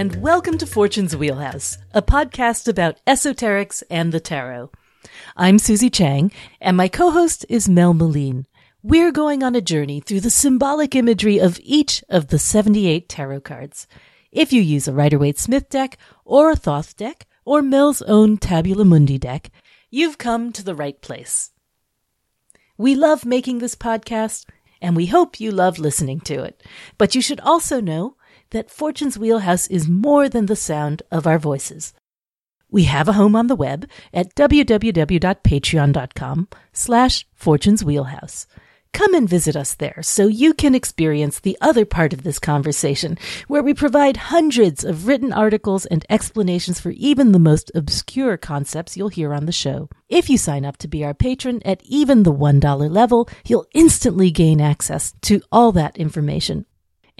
And welcome to Fortune's Wheelhouse, a podcast about esoterics and the tarot. I'm Susie Chang, and my co host is Mel Meleen. We're going on a journey through the symbolic imagery of each of the 78 tarot cards. If you use a Rider Waite Smith deck, or a Thoth deck, or Mel's own Tabula Mundi deck, you've come to the right place. We love making this podcast, and we hope you love listening to it. But you should also know that Fortune's Wheelhouse is more than the sound of our voices. We have a home on the web at www.patreon.com slash Fortune's Wheelhouse. Come and visit us there so you can experience the other part of this conversation, where we provide hundreds of written articles and explanations for even the most obscure concepts you'll hear on the show. If you sign up to be our patron at even the $1 level, you'll instantly gain access to all that information.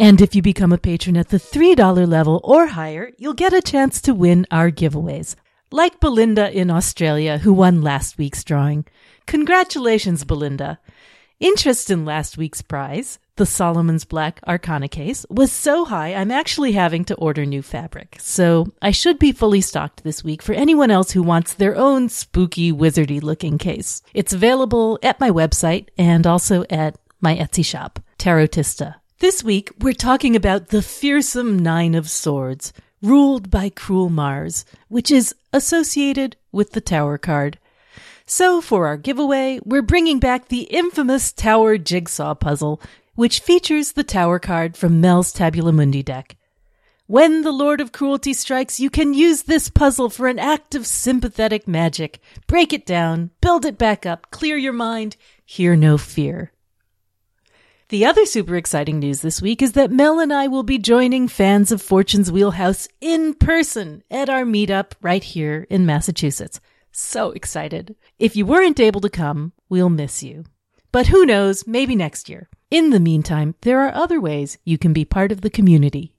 And if you become a patron at the $3 level or higher, you'll get a chance to win our giveaways. Like Belinda in Australia, who won last week's drawing. Congratulations, Belinda. Interest in last week's prize, the Solomon's Black Arcana case, was so high I'm actually having to order new fabric. So I should be fully stocked this week for anyone else who wants their own spooky, wizardy looking case. It's available at my website and also at my Etsy shop, Tarotista. This week, we're talking about the fearsome Nine of Swords, ruled by cruel Mars, which is associated with the Tower card. So, for our giveaway, we're bringing back the infamous Tower Jigsaw puzzle, which features the Tower card from Mel's Tabula Mundi deck. When the Lord of Cruelty strikes, you can use this puzzle for an act of sympathetic magic. Break it down, build it back up, clear your mind, hear no fear. The other super exciting news this week is that Mel and I will be joining fans of Fortune's Wheelhouse in person at our meetup right here in Massachusetts. So excited. If you weren't able to come, we'll miss you. But who knows, maybe next year. In the meantime, there are other ways you can be part of the community.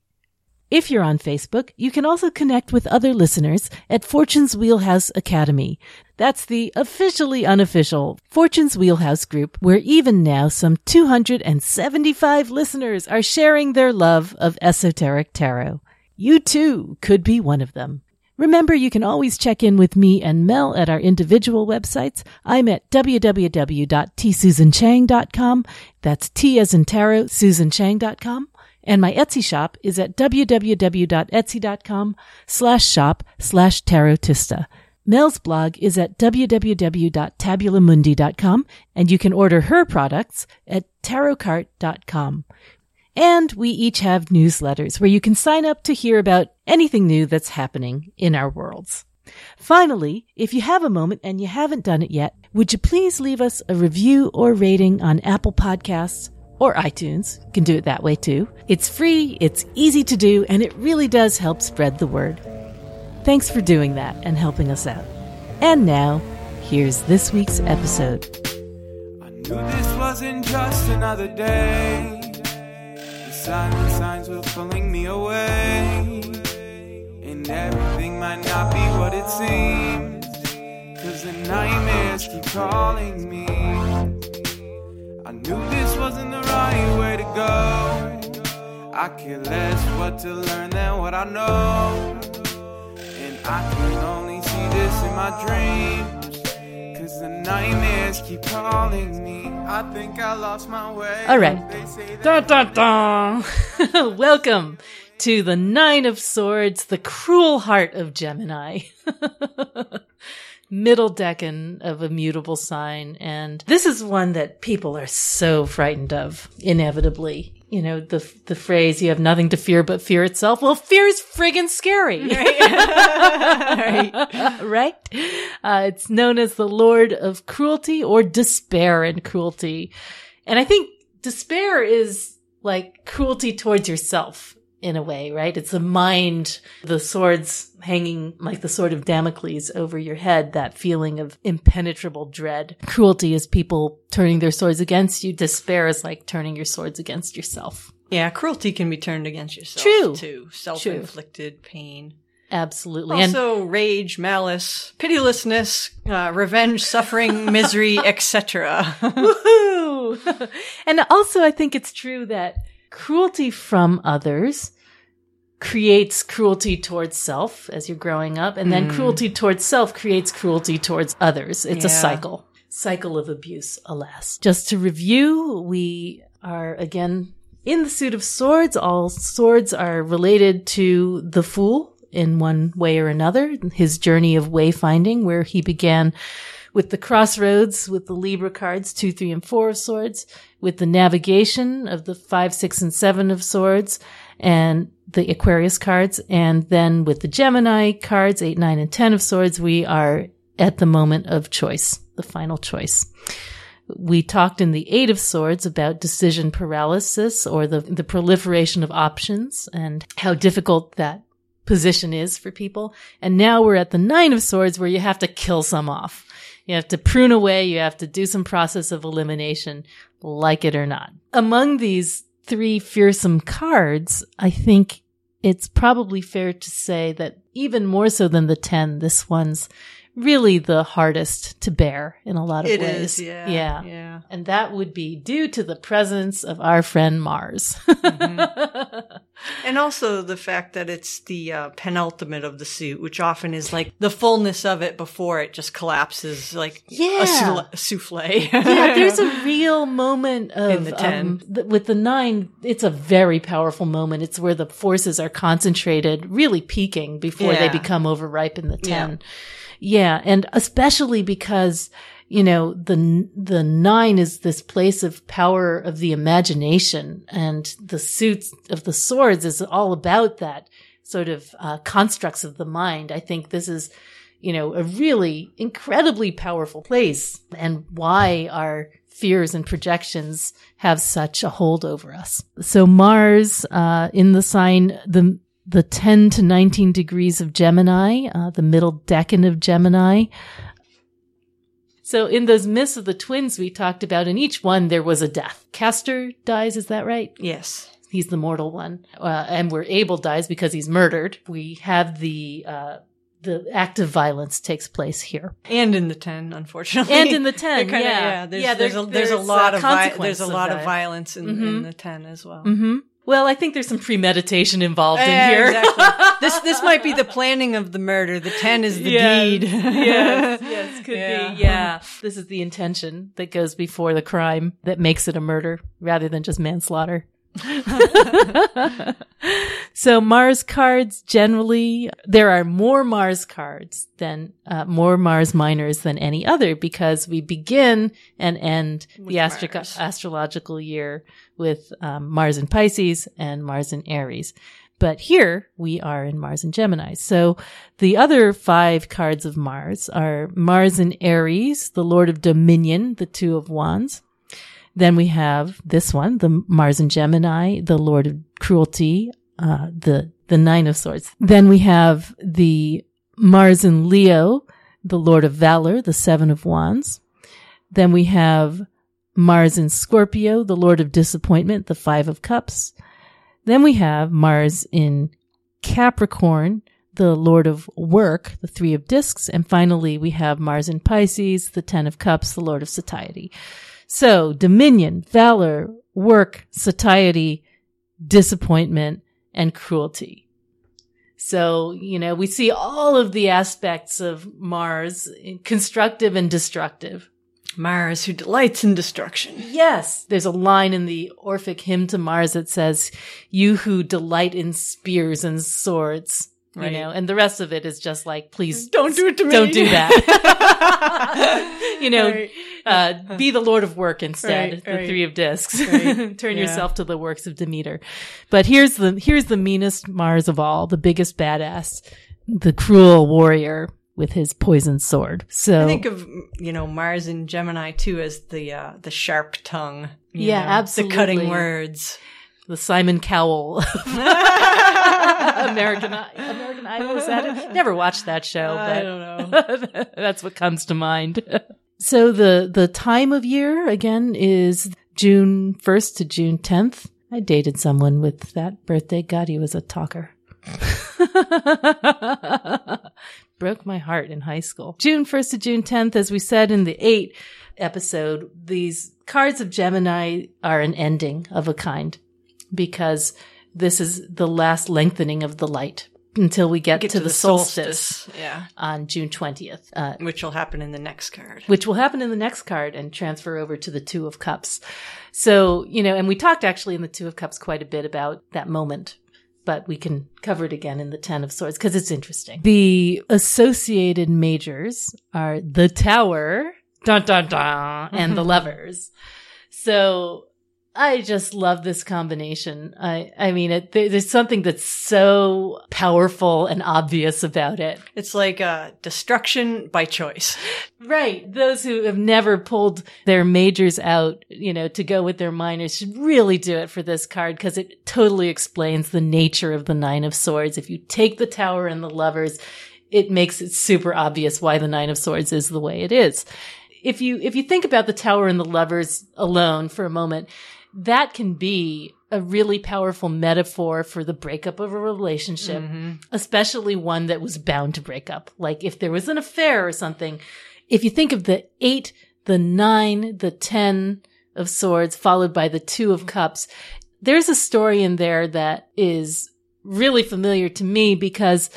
If you're on Facebook, you can also connect with other listeners at Fortune's Wheelhouse Academy. That's the officially unofficial Fortune's Wheelhouse group where even now some 275 listeners are sharing their love of esoteric tarot. You too could be one of them. Remember, you can always check in with me and Mel at our individual websites. I'm at www.tsusanchang.com. That's T as in tarot, susanchang.com. And my Etsy shop is at www.etsy.com slash shop slash tarotista. Mel's blog is at www.tabulamundi.com and you can order her products at tarotcart.com. And we each have newsletters where you can sign up to hear about anything new that's happening in our worlds. Finally, if you have a moment and you haven't done it yet, would you please leave us a review or rating on Apple Podcasts or iTunes? You can do it that way too. It's free, it's easy to do, and it really does help spread the word. Thanks for doing that and helping us out. And now, here's this week's episode. I knew this wasn't just another day. The silent signs were pulling me away. And everything might not be what it seems. Cause the nightmares keep calling me. Knew this wasn't the right way to go. I care less what to learn than what I know. And I can only see this in my dreams. Cause the nightmares keep calling me. I think I lost my way. All right. They say that Dun, dun, dun. Welcome to the Nine of Swords, the cruel heart of Gemini. Middle decan of a mutable sign. And this is one that people are so frightened of, inevitably. You know, the, the phrase, you have nothing to fear but fear itself. Well, fear is friggin' scary. right? right? Uh, it's known as the Lord of Cruelty or Despair and Cruelty. And I think despair is like cruelty towards yourself in a way, right? It's the mind, the swords hanging like the sword of Damocles over your head, that feeling of impenetrable dread. Cruelty is people turning their swords against you. Despair is like turning your swords against yourself. Yeah, cruelty can be turned against yourself True. too. Self-inflicted pain. Absolutely. And Also, rage, malice, pitilessness, uh, revenge, suffering, misery, etc. Woohoo! and also, I think it's true that cruelty from others creates cruelty towards self as you're growing up, and then hmm. cruelty towards self creates cruelty towards others. It's a cycle, cycle of abuse, alas. Just to review, we are again in the suit of swords. All swords are related to the fool in one way or another. His journey of wayfinding, where he began with the crossroads, with the Libra cards, two, three, and four of swords, with the navigation of the five, six, and seven of swords, and the Aquarius cards, and then with the Gemini cards, eight, nine, and ten of swords, we are at the moment of choice, the final choice. We talked in the Eight of Swords about decision paralysis or the, the proliferation of options and how difficult that position is for people. And now we're at the Nine of Swords where you have to kill some off. You have to prune away. You have to do some process of elimination, like it or not. Among these three fearsome cards, I think it's probably fair to say that even more so than the 10, this one's really the hardest to bear in a lot of It ways. is, yeah. Yeah. Yeah. And that would be due to the presence of our friend Mars. And also the fact that it's the uh, penultimate of the suit, which often is like the fullness of it before it just collapses like Yeah. a, sou- a souffle. yeah, there's a real moment of In the 10. um, th- with the nine. It's a very powerful moment. It's where the forces are concentrated, really peaking before they become overripe in the ten. Yeah, and especially because you know the the nine is this place of power of the imagination, and the suits of the swords is all about that sort of uh, constructs of the mind. I think this is you know, a really incredibly powerful place and why our fears and projections have such a hold over us. So Mars, uh, in the sign, the, the 10 to 19 degrees of Gemini, uh, the middle decan of Gemini. So in those myths of the twins we talked about, in each one there was a death. Castor dies, is that right? yes. He's the mortal one. Uh, and where Abel dies because he's murdered. We have the, uh, the act of violence takes place here. And in the 10, unfortunately. And in the 10, kinda- yeah. There's, Yeah, there's, there- a, there's, there's a lot a of vi- there's a lot of that. violence in, Mhm. in the 10 as well. hmm Well, I think there's some premeditation involved in here. exactly. this this might be the planning of the murder. The 10 is the Yes, deed. yes, yes, could Yeah. be. Yeah. This is the intention that goes before the crime that makes it a murder rather than just manslaughter. so Mars cards generally, there are more Mars cards than, uh, more Mars minors than any other because we begin and end the astro- astrological year with um, Mars in Pisces and Mars in Aries. But here we are in Mars and Gemini. So the other five cards of Mars are Mars in Aries, the Lord of Dominion, the Two of Wands. Then we have this one, the Mars in Gemini, the Lord of Cruelty, uh, the, the Nine of Swords. Then we have the Mars in Leo, the Lord of Valor, the Seven of Wands. Then we have Mars in Scorpio, the Lord of Disappointment, the Five of Cups. Then we have Mars in Capricorn, the Lord of Work, the Three of Discs. And finally, we have Mars in Pisces, the Ten of Cups, the Lord of Satiety. So dominion, valor, work, satiety, disappointment, and cruelty. So, you know, we see all of the aspects of Mars, constructive and destructive. Mars, who delights in destruction. Yes. There's a line in the Orphic hymn to Mars that says, you who delight in spears and swords, Right. you know, and the rest of it is just like, please Don't do it to me. don't do that. you know, Right. Uh, be the Lord of work instead, Right, the right. three of discs. Right, Turn yeah. yourself to the works of Demeter. But here's the, here's the meanest Mars of all, the biggest badass, the cruel warrior with his poisoned sword. So I think of you know Mars and Gemini too as the uh, the sharp tongue. you Yeah, know, absolutely. The cutting words. the Simon Cowell American American Idol is that it? Never watched that show, but I don't know. that's what comes to mind. So the the time of year again is June 1st to June 10th. I dated someone with that birthday. God, he was a talker. Broke my heart in high school. June 1st to June 10th, as we said in the 8 episode, these cards of Gemini are an ending of a kind because this is the last lengthening of the light until we get, to, the, solstice, Yeah. on June 20th, uh, Which will happen in the next card. which will happen in the next card and transfer over to the Two of Cups. So, you know, and we talked actually in the Two of Cups quite a bit about that moment, but we can cover it again in the Ten of Swords because it's interesting. The associated majors are the Tower, dun dun dun, and the Lovers. So I just love this combination. I, I mean, it, there's something that's so powerful and obvious about it. It's like uh, destruction by choice. Right. Those who have never pulled their majors out, you know, to go with their minors should really do it for this card because it totally explains the nature of the Nine of Swords. If you take the Tower and the Lovers, it makes it super obvious why the Nine of Swords is the way it is. If you, if you think about the Tower and the Lovers alone for a moment, that can be a really powerful metaphor for the breakup of a relationship, mm-hmm. especially one that was bound to break up. Like if there was an affair or something, if you think of the eight, the nine, the 10 of swords, followed by the two of mm-hmm. cups, there's a story in there that is really familiar to me because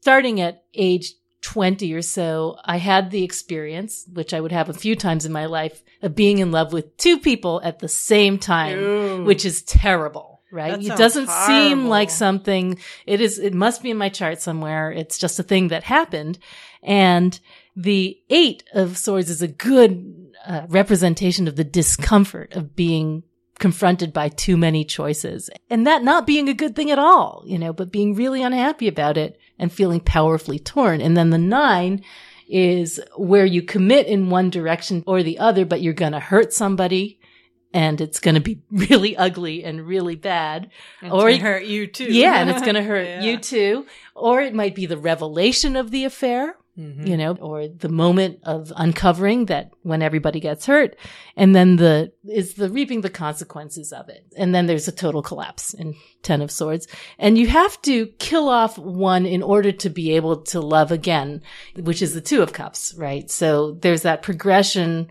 starting at age 20 or so, I had the experience, which I would have a few times in my life, of being in love with two people at the same time, Ooh. which is terrible. Right? That It doesn't seem like something, it is, it must be in my chart somewhere. It's just a thing that happened. And the eight of swords is a good uh, representation of the discomfort of being confronted by too many choices and that not being a good thing at all, you know, but being really unhappy about it and feeling powerfully torn. And then the nine is where you commit in one direction or the other, but you're going to hurt somebody and it's going to be really ugly and really bad. And Or- to hurt you too. Yeah, and it's going to hurt Yeah. you too. Or it might be the revelation of the affair, Mhm. you know, or the moment of uncovering that when everybody gets hurt. And then the, is the reaping the consequences of it. And then there's a total collapse in Ten of Swords. And you have to kill off one in order to be able to love again, which is the Two of Cups, right? So there's that progression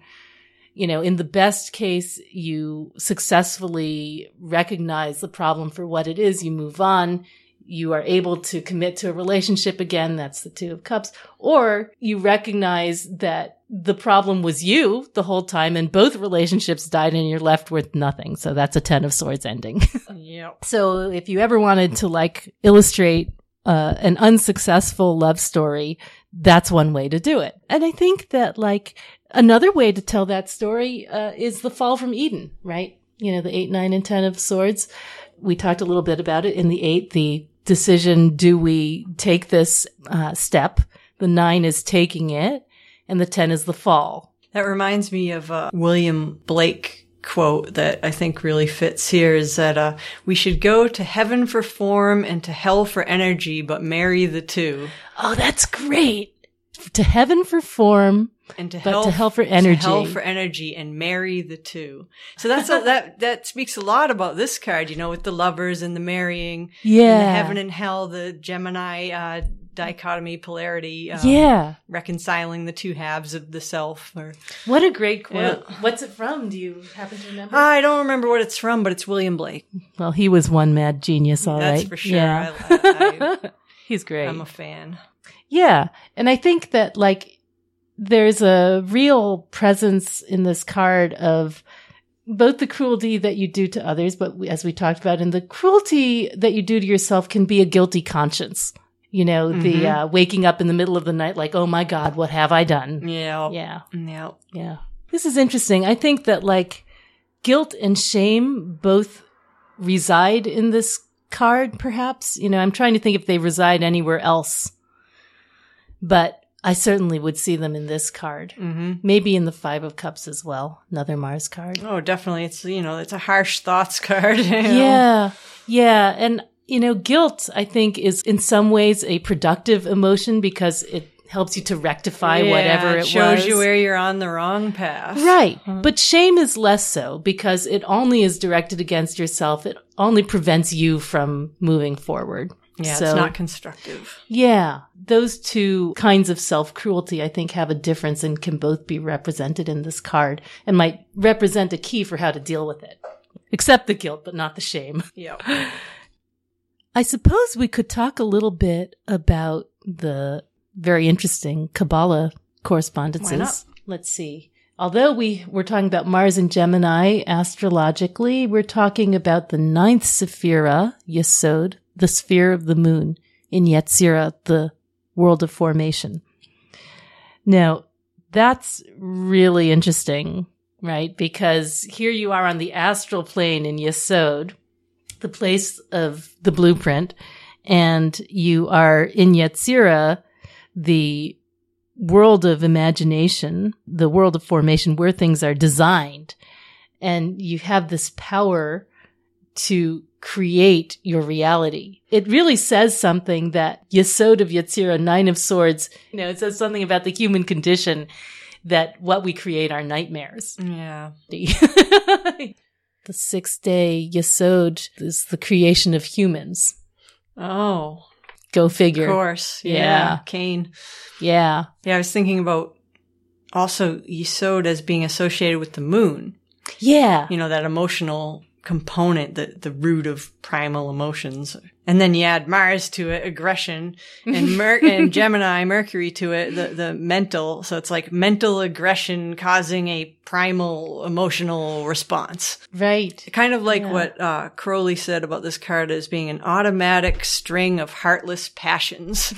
you know, in the best case, you successfully recognize the problem for what it is. You move on. You are able to commit to a relationship again. That's the two of cups. Or you recognize that the problem was you the whole time and both relationships died and you're left with nothing. So that's a 10 of swords ending. Yep. So if you ever wanted to like illustrate uh, an unsuccessful love story, that's one way to do it. And I think that like another way to tell that story uh, is the fall from Eden, right? You know, the eight, nine, and ten of swords. We talked a little bit about it in the eight. The decision: do we take this uh, step? The nine is taking it, and the ten is the fall. That reminds me of a William Blake quote that I think really fits here is that uh, we should go to heaven for form and to hell for energy, but marry the two. Oh, that's great. To heaven for form, And to But hell, to hell for to hell for energy and marry the two. So that's a, that that speaks a lot about this card, you know, with the lovers and the marrying, yeah, and the heaven and hell, the Gemini uh, dichotomy polarity, um, yeah. reconciling the two halves of the self. Or What a great quote. Yeah. What's it from? Do you happen to remember? I don't remember what it's from, but it's William Blake. well, he was one mad genius, all right. That's for sure. Yeah. I, I, He's great. I'm a fan. Yeah. And I think that like there's a real presence in this card of both the cruelty that you do to others, but we- as we talked about, and the cruelty that you do to yourself can be a guilty conscience. You know, the Mhm. uh, waking up in the middle of the night, like, oh my God, what have I done? Yeah. Yeah. Yeah. Yeah. This is interesting. I think that like guilt and shame both reside in this card, perhaps. You know, I'm trying to think if they reside anywhere else, but I certainly would see them in this card. hmm Maybe in the Five of Cups as well. Another Mars card. Oh, definitely. It's you know, it's a harsh thoughts card. you know. Yeah. Yeah. And, you know, guilt, I think, is in some ways a productive emotion because it helps you to rectify Yeah, whatever it shows was. you where you're on the wrong path. Right. But shame is less so because it only is directed against yourself. It only prevents you from moving forward. Yeah, So- it's not constructive. Yeah. Those two kinds of self cruelty, I think, have a difference and can both be represented in this card and might represent a key for how to deal with it. Accept the guilt, but not the shame. Yep. I suppose we could talk a little bit about the very interesting Kabbalah correspondences. Let's see. Although we were talking about Mars and Gemini astrologically, we're talking about the ninth Sephira, Yesod, the sphere of the moon, in Yetzirah, the world of formation. Now, that's really interesting, right? Because here you are on the astral plane in Yesod, the place of the blueprint, and you are in Yetzirah, the world of imagination, the world of formation where things are designed. And you have this power to create your reality. It really says something that Yesod of Yetzirah, Nine of Swords, you know, it says something about the human condition that what we create are nightmares. Yeah. the sixth day Yesod is the creation of humans. Oh, Go figure. of course. Yeah. Yeah. Cain. Yeah. Yeah, I was thinking about also Yesod as being associated with the moon. Yeah. You know, that emotional component, the, the root of primal emotions. And then you add Mars to it, aggression, and Mer- and Gemini, Mercury to it, the, the mental. So it's like mental aggression causing a primal emotional response. Right. Kind of like Yeah. what uh, Crowley said about this card as being an automatic string of heartless passions.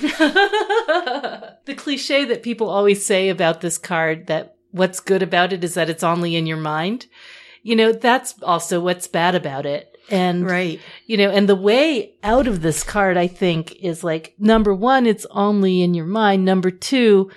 the cliche that people always say about this card that what's good about it is that it's only in your mind. You know, that's also what's bad about it. And, right. you know, and the way out of this card, I think, is like number one, it's only in your mind. Number two,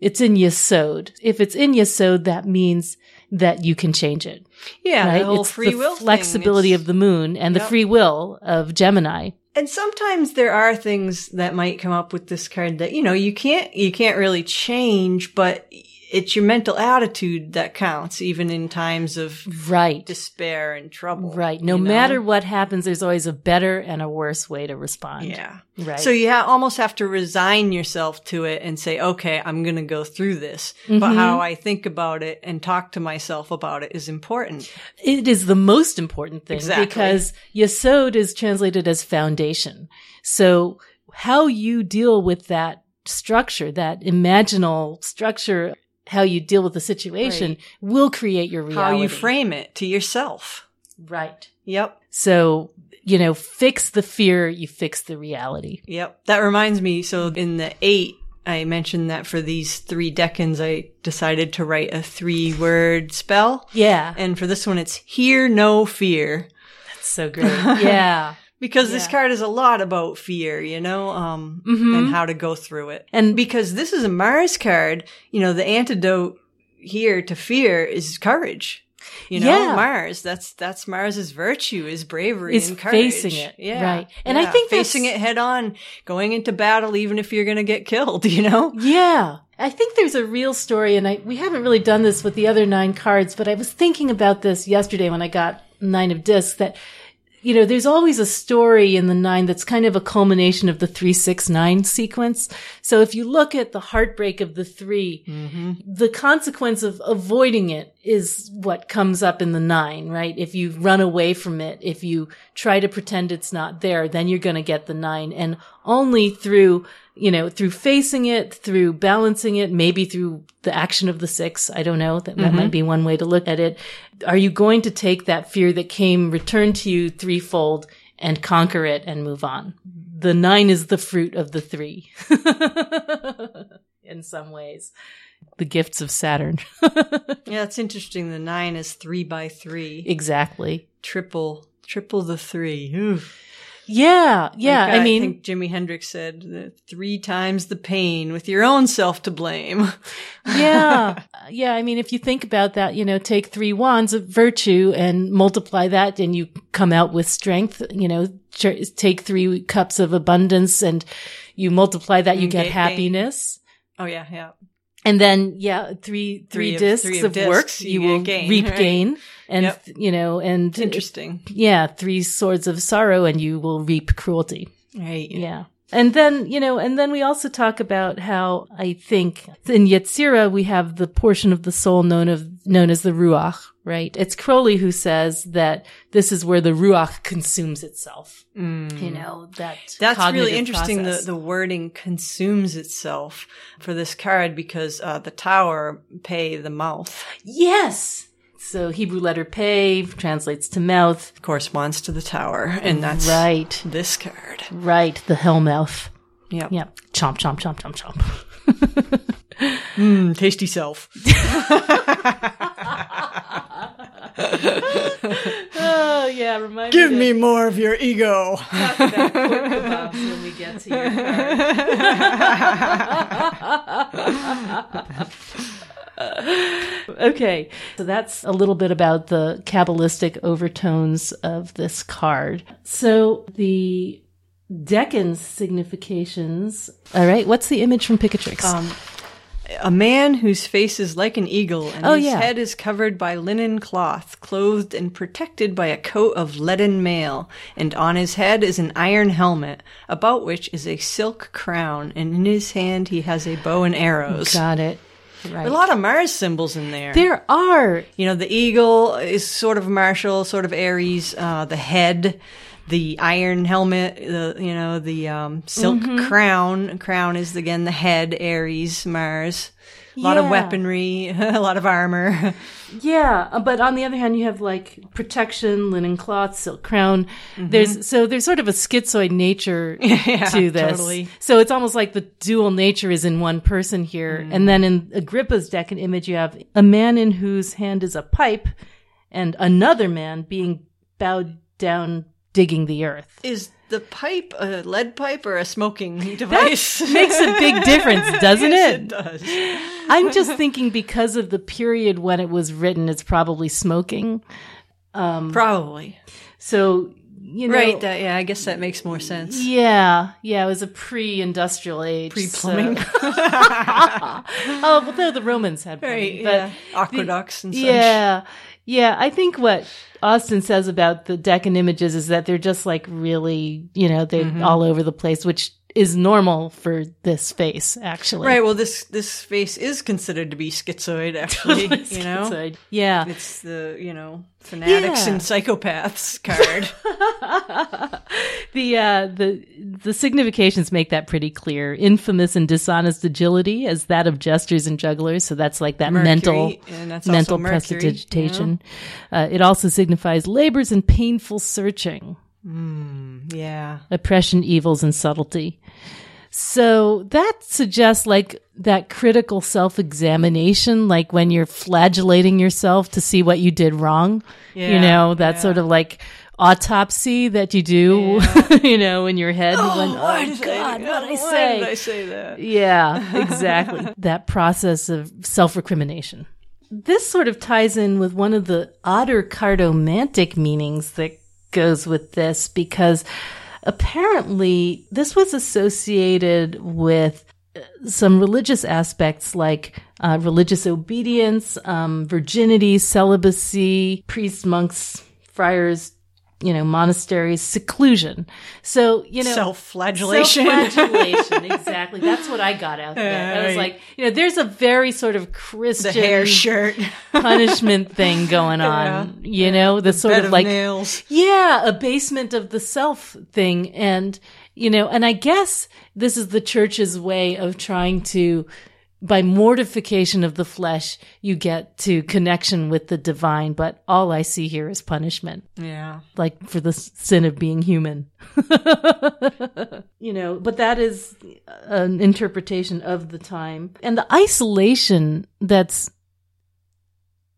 it's in Yesod. If it's in Yesod, that means that you can change it. Yeah, right? the whole it's free the will flexibility of the moon and the free will of Gemini. And sometimes there are things that might come up with this card that, you know, you can't, you can't really change, but it's your mental attitude that counts, even in times of Right. despair and trouble. Right. No you know? matter what happens, there's always a better and a worse way to respond. Yeah. Right. So you ha- almost have to resign yourself to it and say, okay, I'm going to go through this. But Mhm. how I think about it and talk to myself about it is important. it is the most important thing Exactly. because Yesod is translated as foundation. So how you deal with that structure, that imaginal structure, how you deal with the situation Right. will create your reality. How you frame it to yourself. Right. Yep. So, you know, fix the fear, you fix the reality. Yep. That reminds me. So in the eight, I mentioned that for these three decans, I decided to write a three word spell. Yeah. And for this one, it's hear no fear. That's so great. Yeah. Because this card is a lot about fear, you know, um, Mhm. and how to go through it. And Because this is a Mars card, you know, the antidote here to fear is courage. You know, Yeah. Mars, that's, that's Mars's virtue is bravery Is and courage. facing it, Yeah. right. And I think facing it head on, going into battle, even if you're going to get killed, you know? Yeah. I think there's a real story and I we haven't really done this with the other nine cards, but I was thinking about this yesterday when I got nine of discs that you know, there's always a story in the nine that's kind of a culmination of the three, six, nine sequence. So if you look at the heartbreak of the 3 mm-hmm. the consequence of avoiding it is what comes up in the nine, right? If you run away from it, if you try to pretend it's not there, then you're going to get the nine. And only through, you know, through facing it, through balancing it, maybe through the action of the six. I don't know. That, that might mm-hmm. be one way to look at it. Are you going to take that fear that came, return to you threefold and conquer it and move on? The nine is the fruit of the three in some ways. The gifts of Saturn. Yeah, it's interesting. The nine is three by three. exactly. Triple, triple the three. Oof. Yeah. Yeah. Like, I mean, think Jimi Hendrix said three times the pain with your own self to blame. yeah. Yeah. I mean, if you think about that, you know, take three wands of virtue and multiply that and you come out with strength, you know, take three cups of abundance and you multiply that, you get happiness. Oh yeah, yeah. And then, yeah, three, three, Three of- discs three of, of discs, work, you you, will gain, reap right? gain. And, Yep. you know, and It's interesting. yeah, three swords of sorrow and you will reap cruelty. Right. Yeah. And then, you know, and then we also talk about how I think in Yetzirah we have the portion of the soul known of known as the Ruach, right? It's Crowley who says that this is where the Ruach consumes itself. You know, that Mm. That's really interesting. The, the wording consumes itself for this card because uh, the tower pay the mouth Yes. So Hebrew letter pei translates to mouth. corresponds to the tower, and that's Right. this card. Right. The hellmouth. Yep. Yep. Chomp, chomp, chomp, chomp, chomp. Mm, tasty self. oh, yeah. Remind Give to me more of your ego. talk about pork kebabs when we get to your card. okay, so that's a little bit about the Kabbalistic overtones of this card. So the decan significations. All right, what's the image from Picatrix? Um, A man whose face is like an eagle, and Oh, his yeah. head is covered by linen cloth, clothed and protected by a coat of leaden mail, and on his head is an iron helmet, about which is a silk crown, and in his hand he has a bow and arrows. Got it. Right. A lot of Mars symbols in there. there are You know, the eagle is sort of martial, sort of Aries. Uh, the head, the iron helmet, the you know the um, silk Mm-hmm. crown. Crown is again the head, Aries, Mars. A lot of weaponry, a lot of armor. Yeah, uh, but on the other hand, you have like protection, linen cloth, silk crown. There's so there's sort of a schizoid nature to this. totally. So it's almost like the dual nature is in one person here. And then in Agrippa's decan image, you have a man in whose hand is a pipe, and another man being bowed down digging the earth. is the pipe a lead pipe or a smoking device? Makes a big difference, doesn't Yes, it? it does. I'm just thinking because of the period when it was written, it's probably smoking. Um, Probably So you know, right. That, yeah, I guess that makes more sense. Yeah, yeah, it was a pre-industrial age, Pre-plumbing. so- oh, well, though the Romans had plumbing, Right. Yeah. Aqueducts and such. yeah, yeah. I think what Austin says about the decan images is that they're just like really, you know, they're Mm-hmm. all over the place, which is normal for this face, actually. Right. Well, this this face is considered to be schizoid, actually. you know, Schizoid. Yeah. it's the you know fanatics Yeah. and psychopaths card. The uh, the the significations make that pretty clear. Infamous and dishonest agility as that of jesters and jugglers. So that's like that Mercury, mental that's mental also Mercury, prestidigitation. Uh, it also signifies labors and painful searching, Mm, yeah. oppression, evils, and subtlety. So that suggests like that critical self examination, like when you're flagellating yourself to see what you did wrong. you know, that yeah. sort of like autopsy that you do, you know, in your head. when, oh, oh, Why did God, I, what I why say? did I say that? Yeah, exactly. that process of self recrimination. This sort of ties in with one of the odder cartomantic meanings that goes with this because apparently this was associated with uh, some religious aspects like uh, religious obedience, um, virginity, celibacy, priests, monks, friars, you know, monasteries, seclusion. So, you know, Self-flagellation. Self-flagellation, exactly. That's what I got out there. I was like, you know, there's a very sort of the Christian hair shirt, punishment thing going on. You know, the sort of of like, nails. yeah, abasement of the self thing. And, you know, and I guess this is the church's way of trying to, by mortification of the flesh, you get to connection with the divine. But all I see here is punishment Yeah. like for the sin of being human. you know, but that is an interpretation of the time. And the isolation that's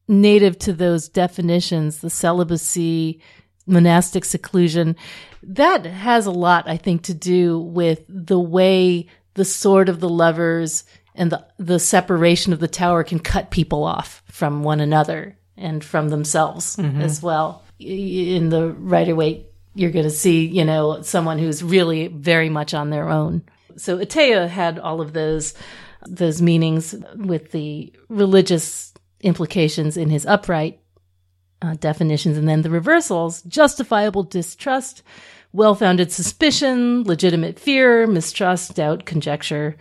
native to those definitions, the celibacy, monastic seclusion, that has a lot, I think, to do with the way the sword of the lovers and the, the separation of the tower can cut people off from one another and from themselves as well. In the Rider Waite, you're going to see, you know, someone who's really very much on their own. So Etteilla had all of those those meanings with the religious implications in his upright uh, definitions, and then the reversals: justifiable distrust, well founded suspicion, legitimate fear, mistrust, doubt, conjecture,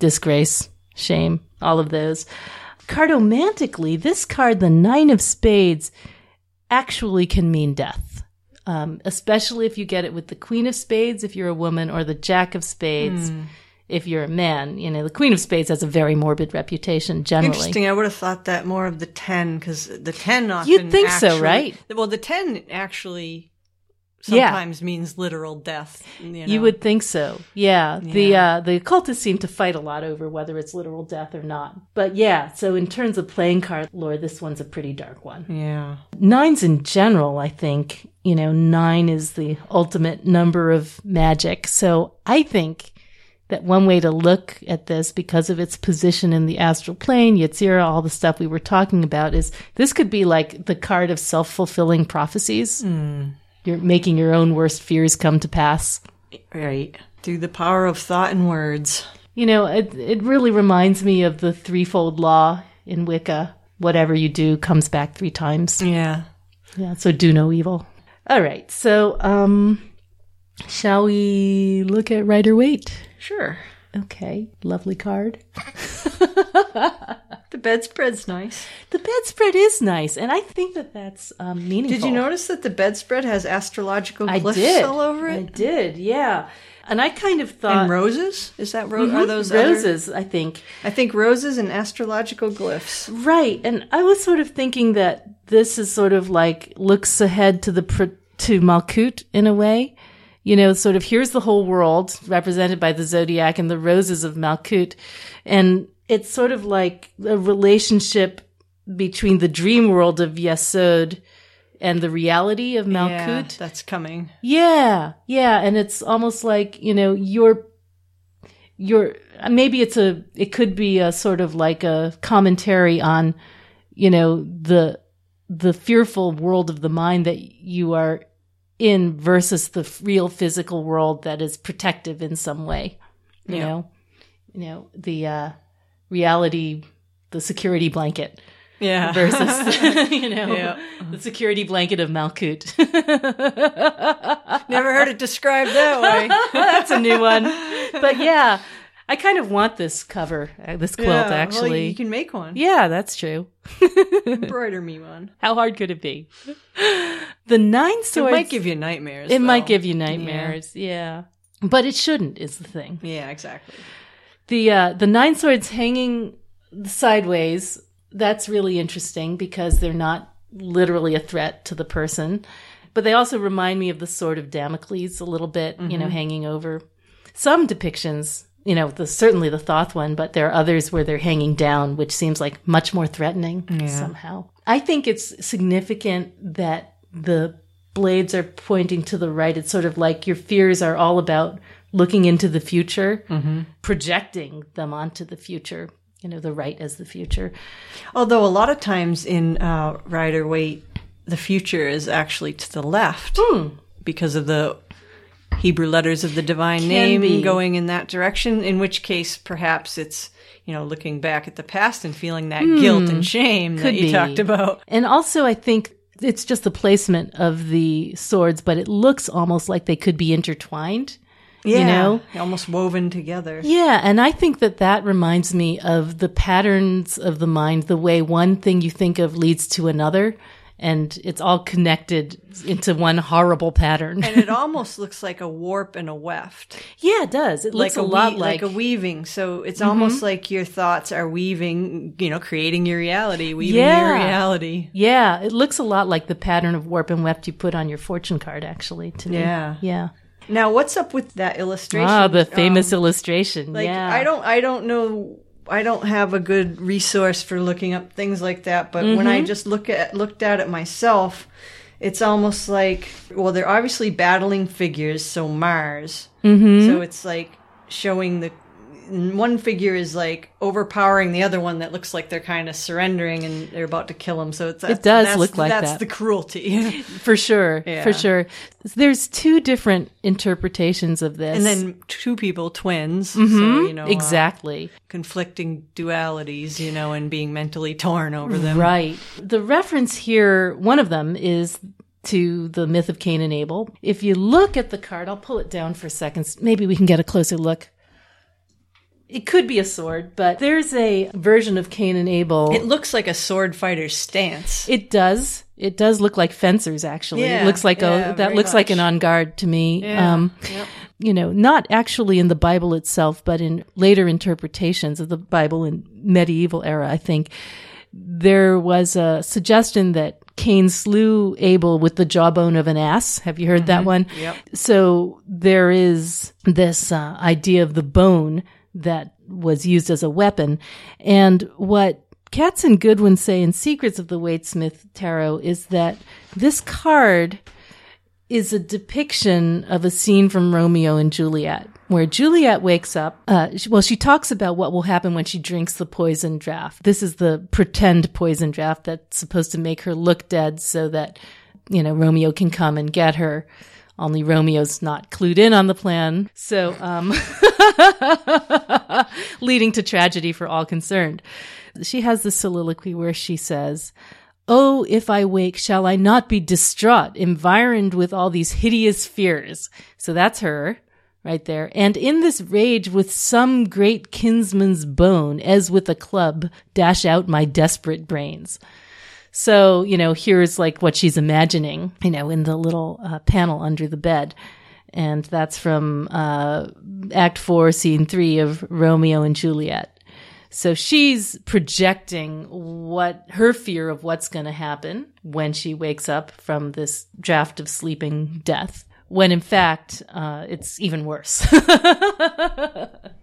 disgrace, shame, all of those. Cartomantically, this card, the Nine of Spades, actually can mean death. Um, especially if you get it with the Queen of Spades, if you're a woman, or the Jack of Spades, if you're a man. You know, the Queen of Spades has a very morbid reputation generally. Interesting. I would have thought that more of the ten because the ten often You'd think so, right? Well, the ten actually Yeah. sometimes means literal death. You, know? You would think so. Yeah. The Yeah. uh the occultists seem to fight a lot over whether it's literal death or not. But yeah, so in terms of playing card lore, this one's a pretty dark one. Yeah. Nines in general, I think, you know, nine is the ultimate number of magic. So I think that one way to look at this because of its position in the astral plane, Yetzirah, all the stuff we were talking about is this could be like the card of self-fulfilling prophecies. You're making your own worst fears come to pass. Right. Through the power of thought and words. You know, it, it really reminds me of the threefold law in Wicca. Whatever you do comes back three times. Yeah. Yeah, so do no evil. All right, so um, shall we look at Rider Waite? Sure. Okay, lovely card. The bedspread's nice. The bedspread is nice, and I think that that's um, meaningful. Did you notice that the bedspread has astrological I glyphs did. all over it? I it? did, yeah. And I kind of thought And roses? Is that ro- are those other- roses. I think I think roses and astrological glyphs. Right. And I was sort of thinking that this is sort of like looks ahead to the pr- to Malkut in a way. You know, sort of here's the whole world represented by the zodiac and the roses of Malkut. And it's sort of like a relationship between the dream world of Yesod and the reality of Yeah, Malkut. that's coming. Yeah, yeah, and it's almost like you know you're you're maybe it's a it could be a sort of like a commentary on you know the the fearful world of the mind that you are in versus the real physical world that is protective in some way you Yeah. know you know the uh reality the security blanket Yeah. versus you know Yeah. the security blanket of Malkut Never heard it described that way. That's a new one. But yeah, I kind of want this cover, uh, this quilt, Yeah, well, actually. you can make one. yeah, that's true. Embroider me one. How hard could it be? The nine It swords. might give you nightmares. it might give you nightmares. Yeah. But it shouldn't, is the thing. Yeah, exactly. The uh, the nine swords hanging sideways. That's really interesting because they're not literally a threat to the person, but they also remind me of the sword of Damocles a little bit. You know, hanging over. Some depictions, you know, the certainly the Thoth one, but there are others where they're hanging down, which seems like much more threatening somehow. I think it's significant that the blades are pointing to the right. It's sort of like your fears are all about looking into the future, projecting them onto the future. You know, the right as the future. Although a lot of times in uh, Rider Waite, the future is actually to the left Hmm. because of the Hebrew letters of the divine Can name be. going in that direction. In which case, perhaps it's you know looking back at the past and feeling that guilt and shame that. Could you be. talked about. And also, I think it's just the placement of the swords, but it looks almost like they could be intertwined. Yeah, know? almost woven together. Yeah, and I think that that reminds me of the patterns of the mind, the way one thing you think of leads to another, and it's all connected into one horrible pattern. And it almost looks like a warp and a weft. yeah, it does. It looks like a, a, lot wea- like, like a weaving. So it's mm-hmm. almost like your thoughts are weaving, you know, creating your reality, weaving Yeah. your reality. yeah, it looks a lot like the pattern of warp and weft you put on your fortune card. Actually, to me. Yeah. yeah. Now, what's up with that illustration? Ah, the famous Um, illustration. like yeah, I don't, I don't know. I don't have a good resource for looking up things like that. But when Mm-hmm. I just look at looked at it myself, it's almost like well, they're obviously battling figures. So Mars. Mm-hmm. So it's like showing the one figure is like overpowering the other one that looks like they're kind of surrendering and they're about to kill him. So it's It does that's- look like that's that. the cruelty. for sure, Yeah. for sure. There's two different interpretations of this, and then two people, twins. So you know uh, exactly. conflicting dualities, you know, and being mentally torn over them. Right. The reference here, one of them is to the myth of Cain and Abel. If you look at the card, I'll pull it down for a second. Maybe we can get a closer look. It could be a sword, but there's a version of Cain and Abel. It looks like a sword fighter's stance. It does. It does look like fencers, actually. Yeah, it looks like yeah, a that looks like an on guard to me. Yeah, Um, yep. you know, not actually in the Bible itself, but in later interpretations of the Bible in medieval era, I think there was a suggestion that Cain slew Abel with the jawbone of an ass. Have you heard that one? Yep. So there is this uh, idea of the bone that was used as a weapon. And what Katz and Goodwin say in Secrets of the Waite-Smith Tarot is that this card is a depiction of a scene from Romeo and Juliet, where Juliet wakes up. Uh, sh- well, she talks about what will happen when she drinks the poison draft. This is the pretend poison draft that's supposed to make her look dead so that, you know, Romeo can come and get her. Only Romeo's not clued in on the plan. So, um, leading to tragedy for all concerned. She has this soliloquy where she says, Oh, if I wake, shall I not be distraught, environed with all these hideous fears? So that's her right there. And in this rage with some great kinsman's bone, as with a club, dash out my desperate brains. So, you know, here's like what she's imagining, you know, in the little uh, panel under the bed. And that's from uh, Act Four, Scene Three of Romeo and Juliet. So she's projecting what her fear of what's going to happen when she wakes up from this draft of sleeping death, when in fact, uh, it's even worse.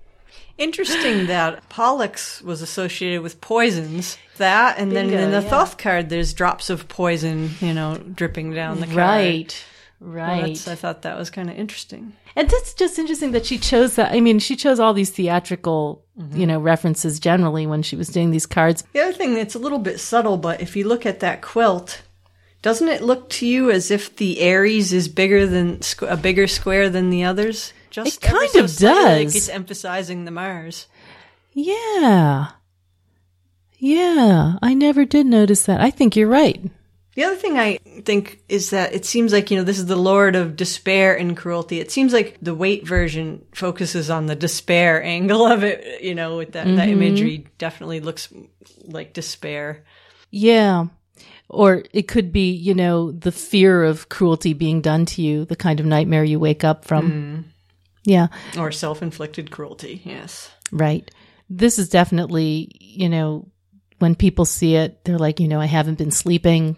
Interesting that Pollux was associated with poisons. That, and then in the yeah. Thoth card, there's drops of poison, you know, dripping down the card. right. Right. that's- I thought that was kind of interesting. And that's just interesting that she chose that. I mean, she chose all these theatrical, mm-hmm. you know, references generally when she was doing these cards. The other thing that's a little bit subtle, but if you look at that quilt, doesn't it look to you as if the Aries is bigger than a bigger square than the others? Just It kind so of slightly, like does. it's emphasizing the Mars. Yeah. Yeah. I never did notice that. I think you're right. The other thing I think is that it seems like, you know, this is the Lord of despair and cruelty. It seems like the Waite version focuses on the despair angle of it, you know, with that, that Mm-hmm. imagery definitely looks like despair. Yeah. Or it could be, you know, the fear of cruelty being done to you, the kind of nightmare you wake up from. Yeah. Or self inflicted cruelty, yes. Right. This is definitely, you know, when people see it, they're like, you know, I haven't been sleeping.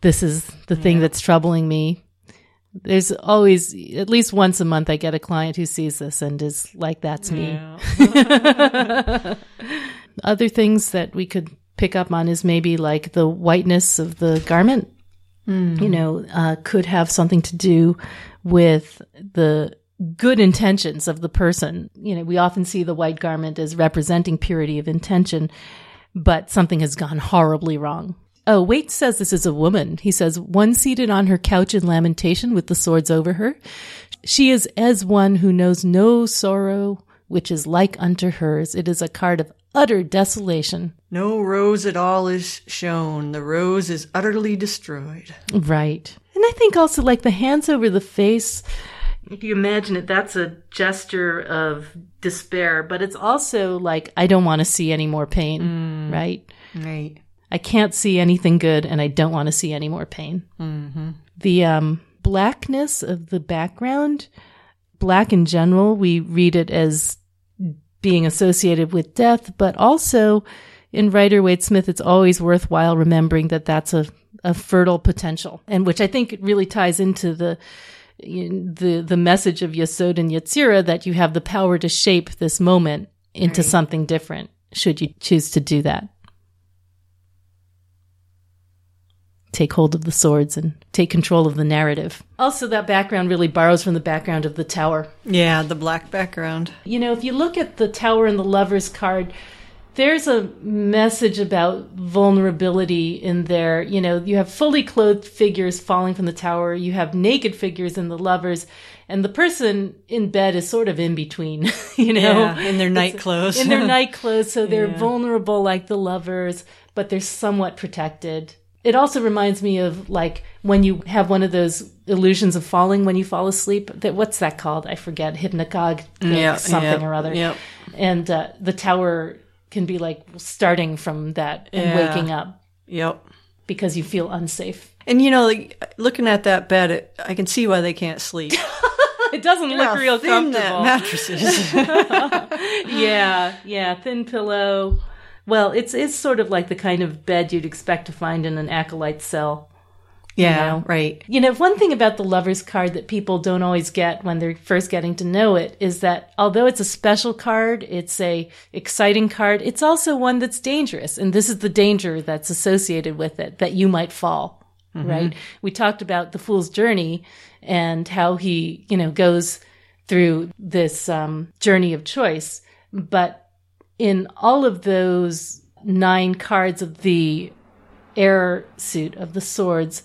This is the thing that's troubling me. There's always, at least once a month, I get a client who sees this and is like, that's me. Yeah. Other things that we could pick up on is maybe like the whiteness of the garment, you know, uh, could have something to do with the good intentions of the person. You know, we often see the white garment as representing purity of intention, but something has gone horribly wrong. Oh, Waite says this is a woman. He says, one seated on her couch in lamentation with the swords over her. She is as one who knows no sorrow which is like unto hers. It is a card of utter desolation. No rose at all is shown. The rose is utterly destroyed. Right. And I think also like the hands over the face, if you imagine it, that's a gesture of despair, but it's also like, I don't want to see any more pain, right? Right. I can't see anything good and I don't want to see any more pain. The um, blackness of the background, black in general, we read it as being associated with death, but also in Rider Waite Smith, it's always worthwhile remembering that that's a, a fertile potential, and which I think really ties into the the the message of Yesod and Yetzirah that you have the power to shape this moment into something different, should you choose to do that. take hold of the swords and take control of the narrative. Also, that background really borrows from the background of the tower. Yeah, the black background. You know, if you look at the tower and the lover's card, there's a message about vulnerability in there. You know, you have fully clothed figures falling from the tower, you have naked figures in the lovers, and the person in bed is sort of in between, you know? Yeah, in their night clothes. in their night clothes, so they're Yeah. vulnerable like the lovers, but they're somewhat protected. It also reminds me of like when you have one of those illusions of falling when you fall asleep. That what's that called? I forget. Hypnagogue, Yeah, something yeah, or other. yep. And uh, the tower can be like starting from that and Yeah. waking up Yep. because you feel unsafe. And you know, like, looking at that bed, it, I can see why they can't sleep. It doesn't look real thin comfortable. mattress is. yeah, yeah, thin pillow. Well, it's it's sort of like the kind of bed you'd expect to find in an acolyte cell. Yeah, know. right. You know, one thing about the lover's card that people don't always get when they're first getting to know it is that although it's a special card, it's a exciting card, it's also one that's dangerous. And this is the danger that's associated with it, that you might fall, right? We talked about the fool's journey and how he, you know, goes through this um, journey of choice. But in all of those nine cards of the air suit of the swords,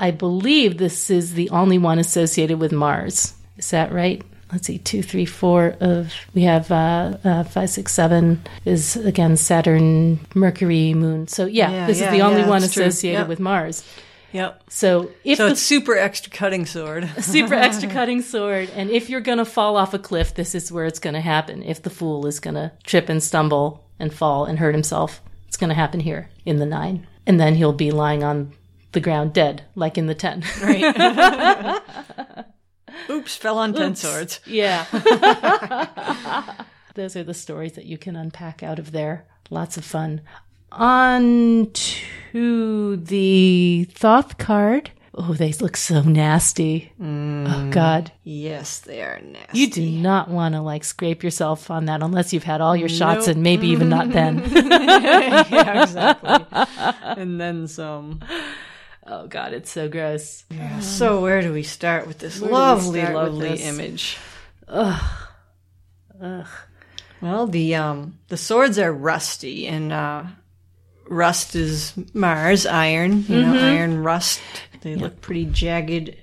I believe this is the only one associated with Mars. Is that right? Let's see, two, three, four of we have uh, uh, five, six, seven is again Saturn, Mercury, Moon. So yeah, Yeah, this yeah, is the only yeah, one associated Yep. with Mars. Yep. So if So the super extra cutting sword. super extra cutting sword, and if you're gonna fall off a cliff, this is where it's gonna happen. If the fool is gonna trip and stumble and fall and hurt himself, it's gonna happen here in the nine, and then he'll be lying on the ground dead, like in the ten. Right. Oops, fell on ten Oops. swords. Yeah. Those are the stories that you can unpack out of there. Lots of fun. On to the Thoth card. Oh, they look so nasty. Oh, mm. God. Yes, they are nasty. You do not want to like scrape yourself on that unless you've had all your shots and maybe even not then. yeah, exactly. and then some. Oh, God, it's so gross. Yeah. So where do we start with this we lovely, lovely this? image? Ugh. Ugh. Well, the um the swords are rusty, and uh, rust is Mars, iron. You know, iron rust. They look pretty jagged.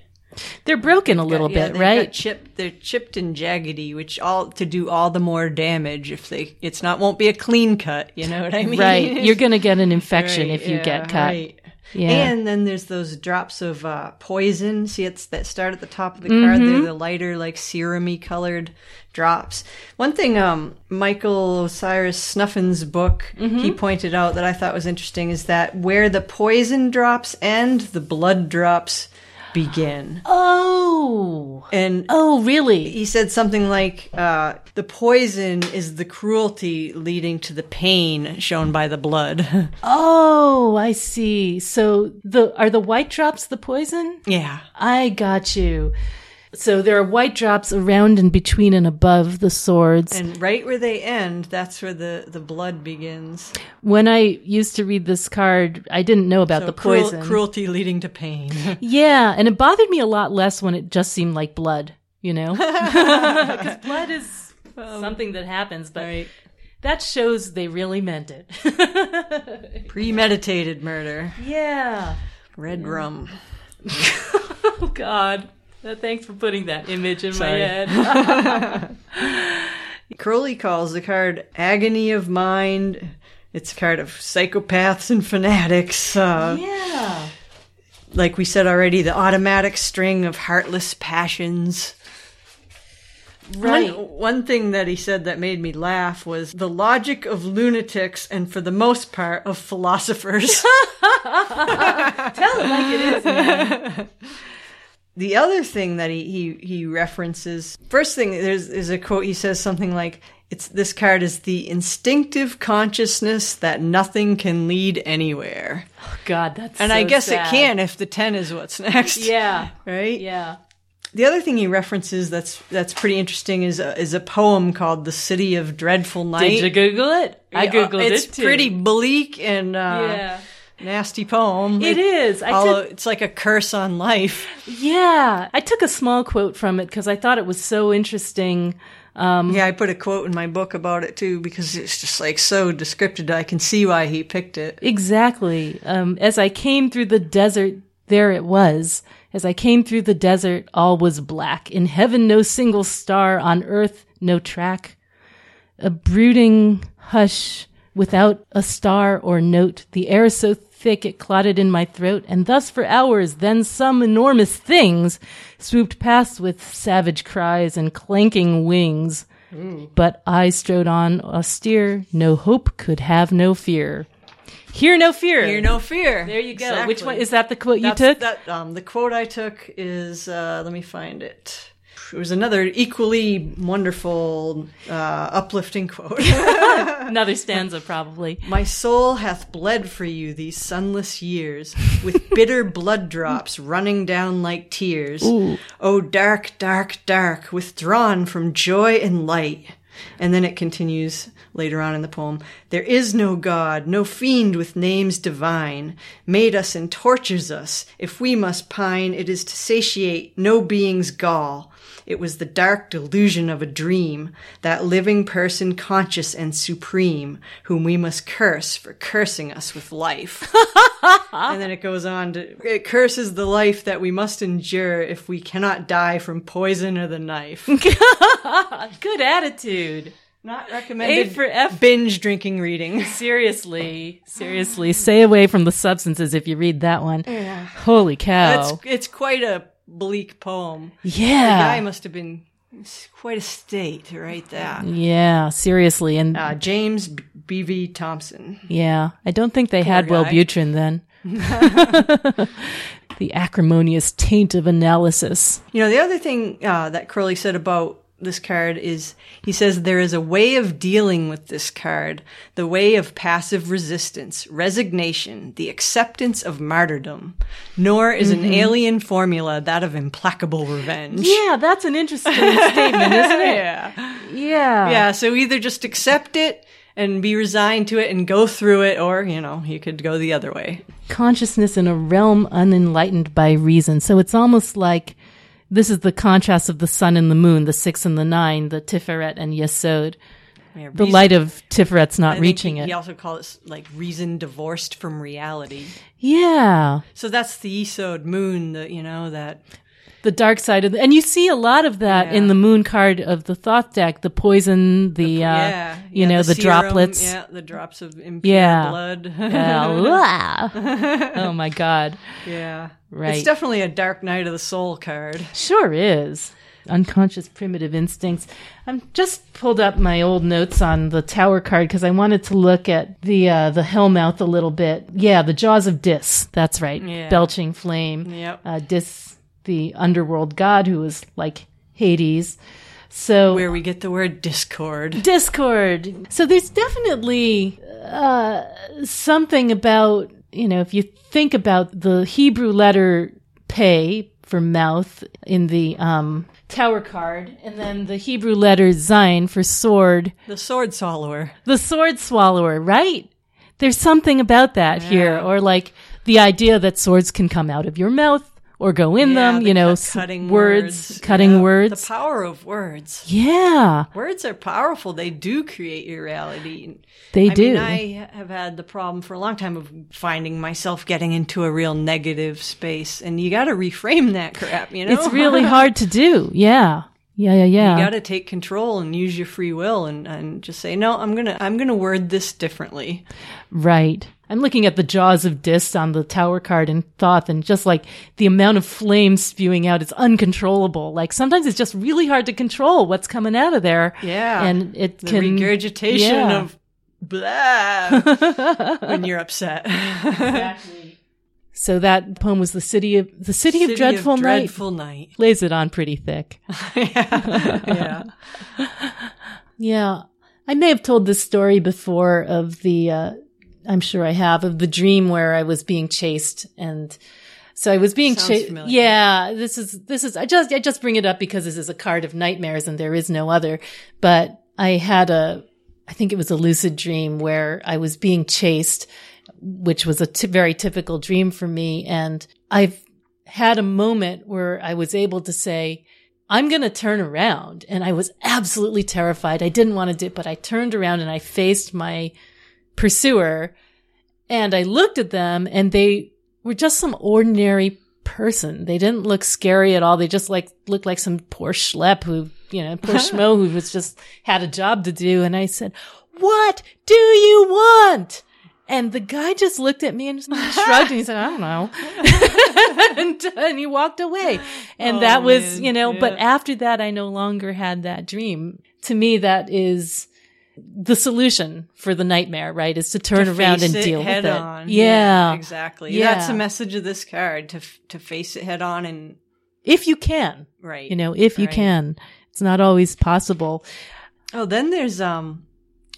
They're broken a little Yeah, bit, right? chipped. They're chipped and jaggedy, which all to do all the more damage if they. It's not won't be a clean cut. You know what I mean? Right. You're going to get an infection Right, if you yeah, get cut. right. Yeah. And then there's those drops of uh, poison. See, it's that start at the top of the card. Mm-hmm. They're the lighter, like serumy colored drops. One thing, um, Michael Osiris Snuffin's book, Mm-hmm. he pointed out that I thought was interesting is that where the poison drops end, the blood drops begin. Oh. And Oh, really? he said something like, uh, the poison is the cruelty leading to the pain shown by the blood. Oh, I see. So the are the white drops the poison? yeah. I got you. So there are white drops around and between and above the swords. And right where they end, that's where the, the blood begins. when I used to read this card, I didn't know about So the cruel- poison. cruelty leading to pain. Yeah, and it bothered me a lot less when it just seemed like blood, you know? Because blood is um, something that happens, but right. that shows they really meant it. Premeditated murder. yeah. Red rum. Oh, God. Uh, Thanks for putting that image in Sorry. my head. Crowley calls the card Agony of Mind. It's a card of psychopaths and fanatics. Uh, yeah. Like we said already, the automatic string of heartless passions. Right. One, one thing that he said that made me laugh was the logic of lunatics and, for the most part, of philosophers. Tell it like it is. man. the other thing that he, he, he references, first thing, there's, there's a quote, he says something like, it's, this card is the instinctive consciousness that nothing can lead anywhere. Oh God, that's And so I guess sad. it can if the 10 is what's next. Yeah. Right? Yeah. The other thing he references that's that's pretty interesting is a, is a poem called "The City of Dreadful Night." Did you Google it? I Yeah, Googled it's it too. pretty bleak and uh, Yeah. Nasty poem. It is. I All, took, it's like a curse on life. yeah. I took a small quote from it because I thought it was so interesting. Yeah, I put a quote in my book about it too because it's just like so descriptive. I can see why he picked it. Exactly. Um, as I came through the desert, there it was. As I came through the desert, all was black. In heaven, no single star. On earth, no track. A brooding hush without a star or note. The air so thick it clotted in my throat, and thus for hours, then some enormous things swooped past with savage cries and clanking wings. But I strode on austere, no hope could have no fear. Hear no fear. Hear no fear. There you go. Exactly. Which one is that the quote you took? That um, the quote I took is uh, let me find it. It was another equally wonderful, uh, uplifting quote. Another stanza, probably. My soul hath bled for you these sunless years, with bitter blood drops running down like tears. Oh, dark, dark, dark, withdrawn from joy and light. And then it continues later on in the poem. There is no God, no fiend with names divine, made us and tortures us. If we must pine, it is to satiate no being's gall. It was the dark delusion of a dream, that living person conscious and supreme, whom we must curse for cursing us with life. and then it goes on to, it curses the life that we must endure if we cannot die from poison or the knife. Good attitude. Not recommended A for F. binge drinking reading. Seriously, seriously, stay away from the substances if you read that one. Holy cow! It's, it's quite a bleak poem. Yeah. The guy must have been quite a state to write that. yeah, seriously, and Uh, James B- B.V. Thomson. yeah, I don't think they had guy. Wellbutrin then. the acrimonious taint of analysis. You know, the other thing uh, that Crowley said about this card is he says there is a way of dealing with this card, the way of passive resistance, resignation, the acceptance of martyrdom, nor is an mm-hmm. alien formula that of implacable revenge. Yeah, that's an interesting statement, isn't it? Yeah. Yeah, Yeah, so either just accept it and be resigned to it and go through it, or, you know, you could go the other way. consciousness in a realm unenlightened by reason. So it's almost like this is the contrast of the sun and the moon, the six and the nine, the Tiferet and Yesod. Yeah, The light of Tiferet's not reaching he, it. He also called it like reason divorced from reality. Yeah. So that's the Yesod moon, the you know that The dark side of the, and you see a lot of that in the moon card of the Thoth deck, the poison, the, uh, yeah, you yeah, know, the, serum, droplets. yeah, the drops of impure Yeah. blood. Oh my God. yeah, Right. It's definitely a dark night of the soul card. Sure is. Unconscious primitive instincts. I'm just pulled up my old notes on the tower card because I wanted to look at the uh, the hellmouth a little bit. Yeah, the jaws of Dis. That's right. Yeah. Belching flame. Yep. Uh, Dis, the underworld god who is like Hades. So Where we get the word discord. Discord. So there's definitely uh, something about, you know, if you think about the Hebrew letter pei for mouth in the um, tower card, and then the Hebrew letter zayin for sword, The sword swallower. the sword swallower, right? There's something about that here, or like the idea that swords can come out of your mouth or go in Yeah, them, the you know, cut- cutting words, cutting Yeah, words. The power of words. yeah, Words are powerful. They do create your reality. they I do. mean, I have had the problem for a long time of finding myself getting into a real negative space, and you got to reframe that crap. You know, It's really hard to do. Yeah. Yeah, yeah, yeah. you got to take control and use your free will, and, and just say, no, I'm gonna I'm gonna word this differently. right. I'm looking at the jaws of Dis on the tower card in Thoth and just like the amount of flame spewing out is uncontrollable. Like sometimes it's just really hard to control what's coming out of there. Yeah, And it the can regurgitation yeah. of blah when you're upset. Exactly. So that poem was the city of the city, of dreadful night. dreadful night. Lays it on pretty thick. yeah. Yeah. I may have told this story before of the, uh, I'm sure I have, of the dream where I was being chased and so I was being chased. Yeah, this is, this is, I just, I just bring it up because this is a card of nightmares and there is no other. But I had a, I think it was a lucid dream where I was being chased, which was a t- very typical dream for me. And I've had a moment where I was able to say, I'm going to turn around. And I was absolutely terrified. I didn't want to do it, but I turned around and I faced my pursuer and I looked at them and they were just some ordinary person. They didn't look scary at all. They just like looked like some poor schlep who, you know, poor schmo who was just had a job to do. And I said, what do you want? And the guy just looked at me and shrugged and he said, I don't know. and, and he walked away. And Oh, that was, man. you know, but after that, I no longer had that dream. To me, that is the solution for the nightmare, right? Is to turn To around and deal head with it. on. Yeah. exactly. Yeah. That's the message of this card to to face it head on and If you can, right. you know, if you Right. can. It's not always possible. Oh, then there's um,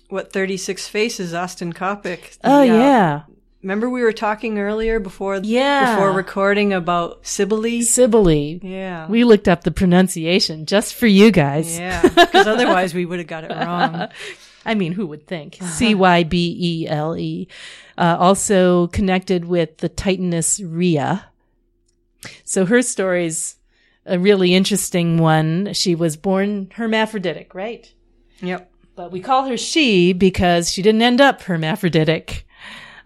what thirty six faces Austin Coppock. Oh, uh, yeah. Remember we were talking earlier before Yeah. before recording about Cybele. Cybele. Yeah. We looked up the pronunciation just for you guys. yeah, because otherwise we would have got it wrong. I mean, who would think? C Y B E L E. Uh, also connected with the Titaness Rhea. So her story's a really interesting one. She was born hermaphroditic, right? Yep. But we call her she because she didn't end up hermaphroditic.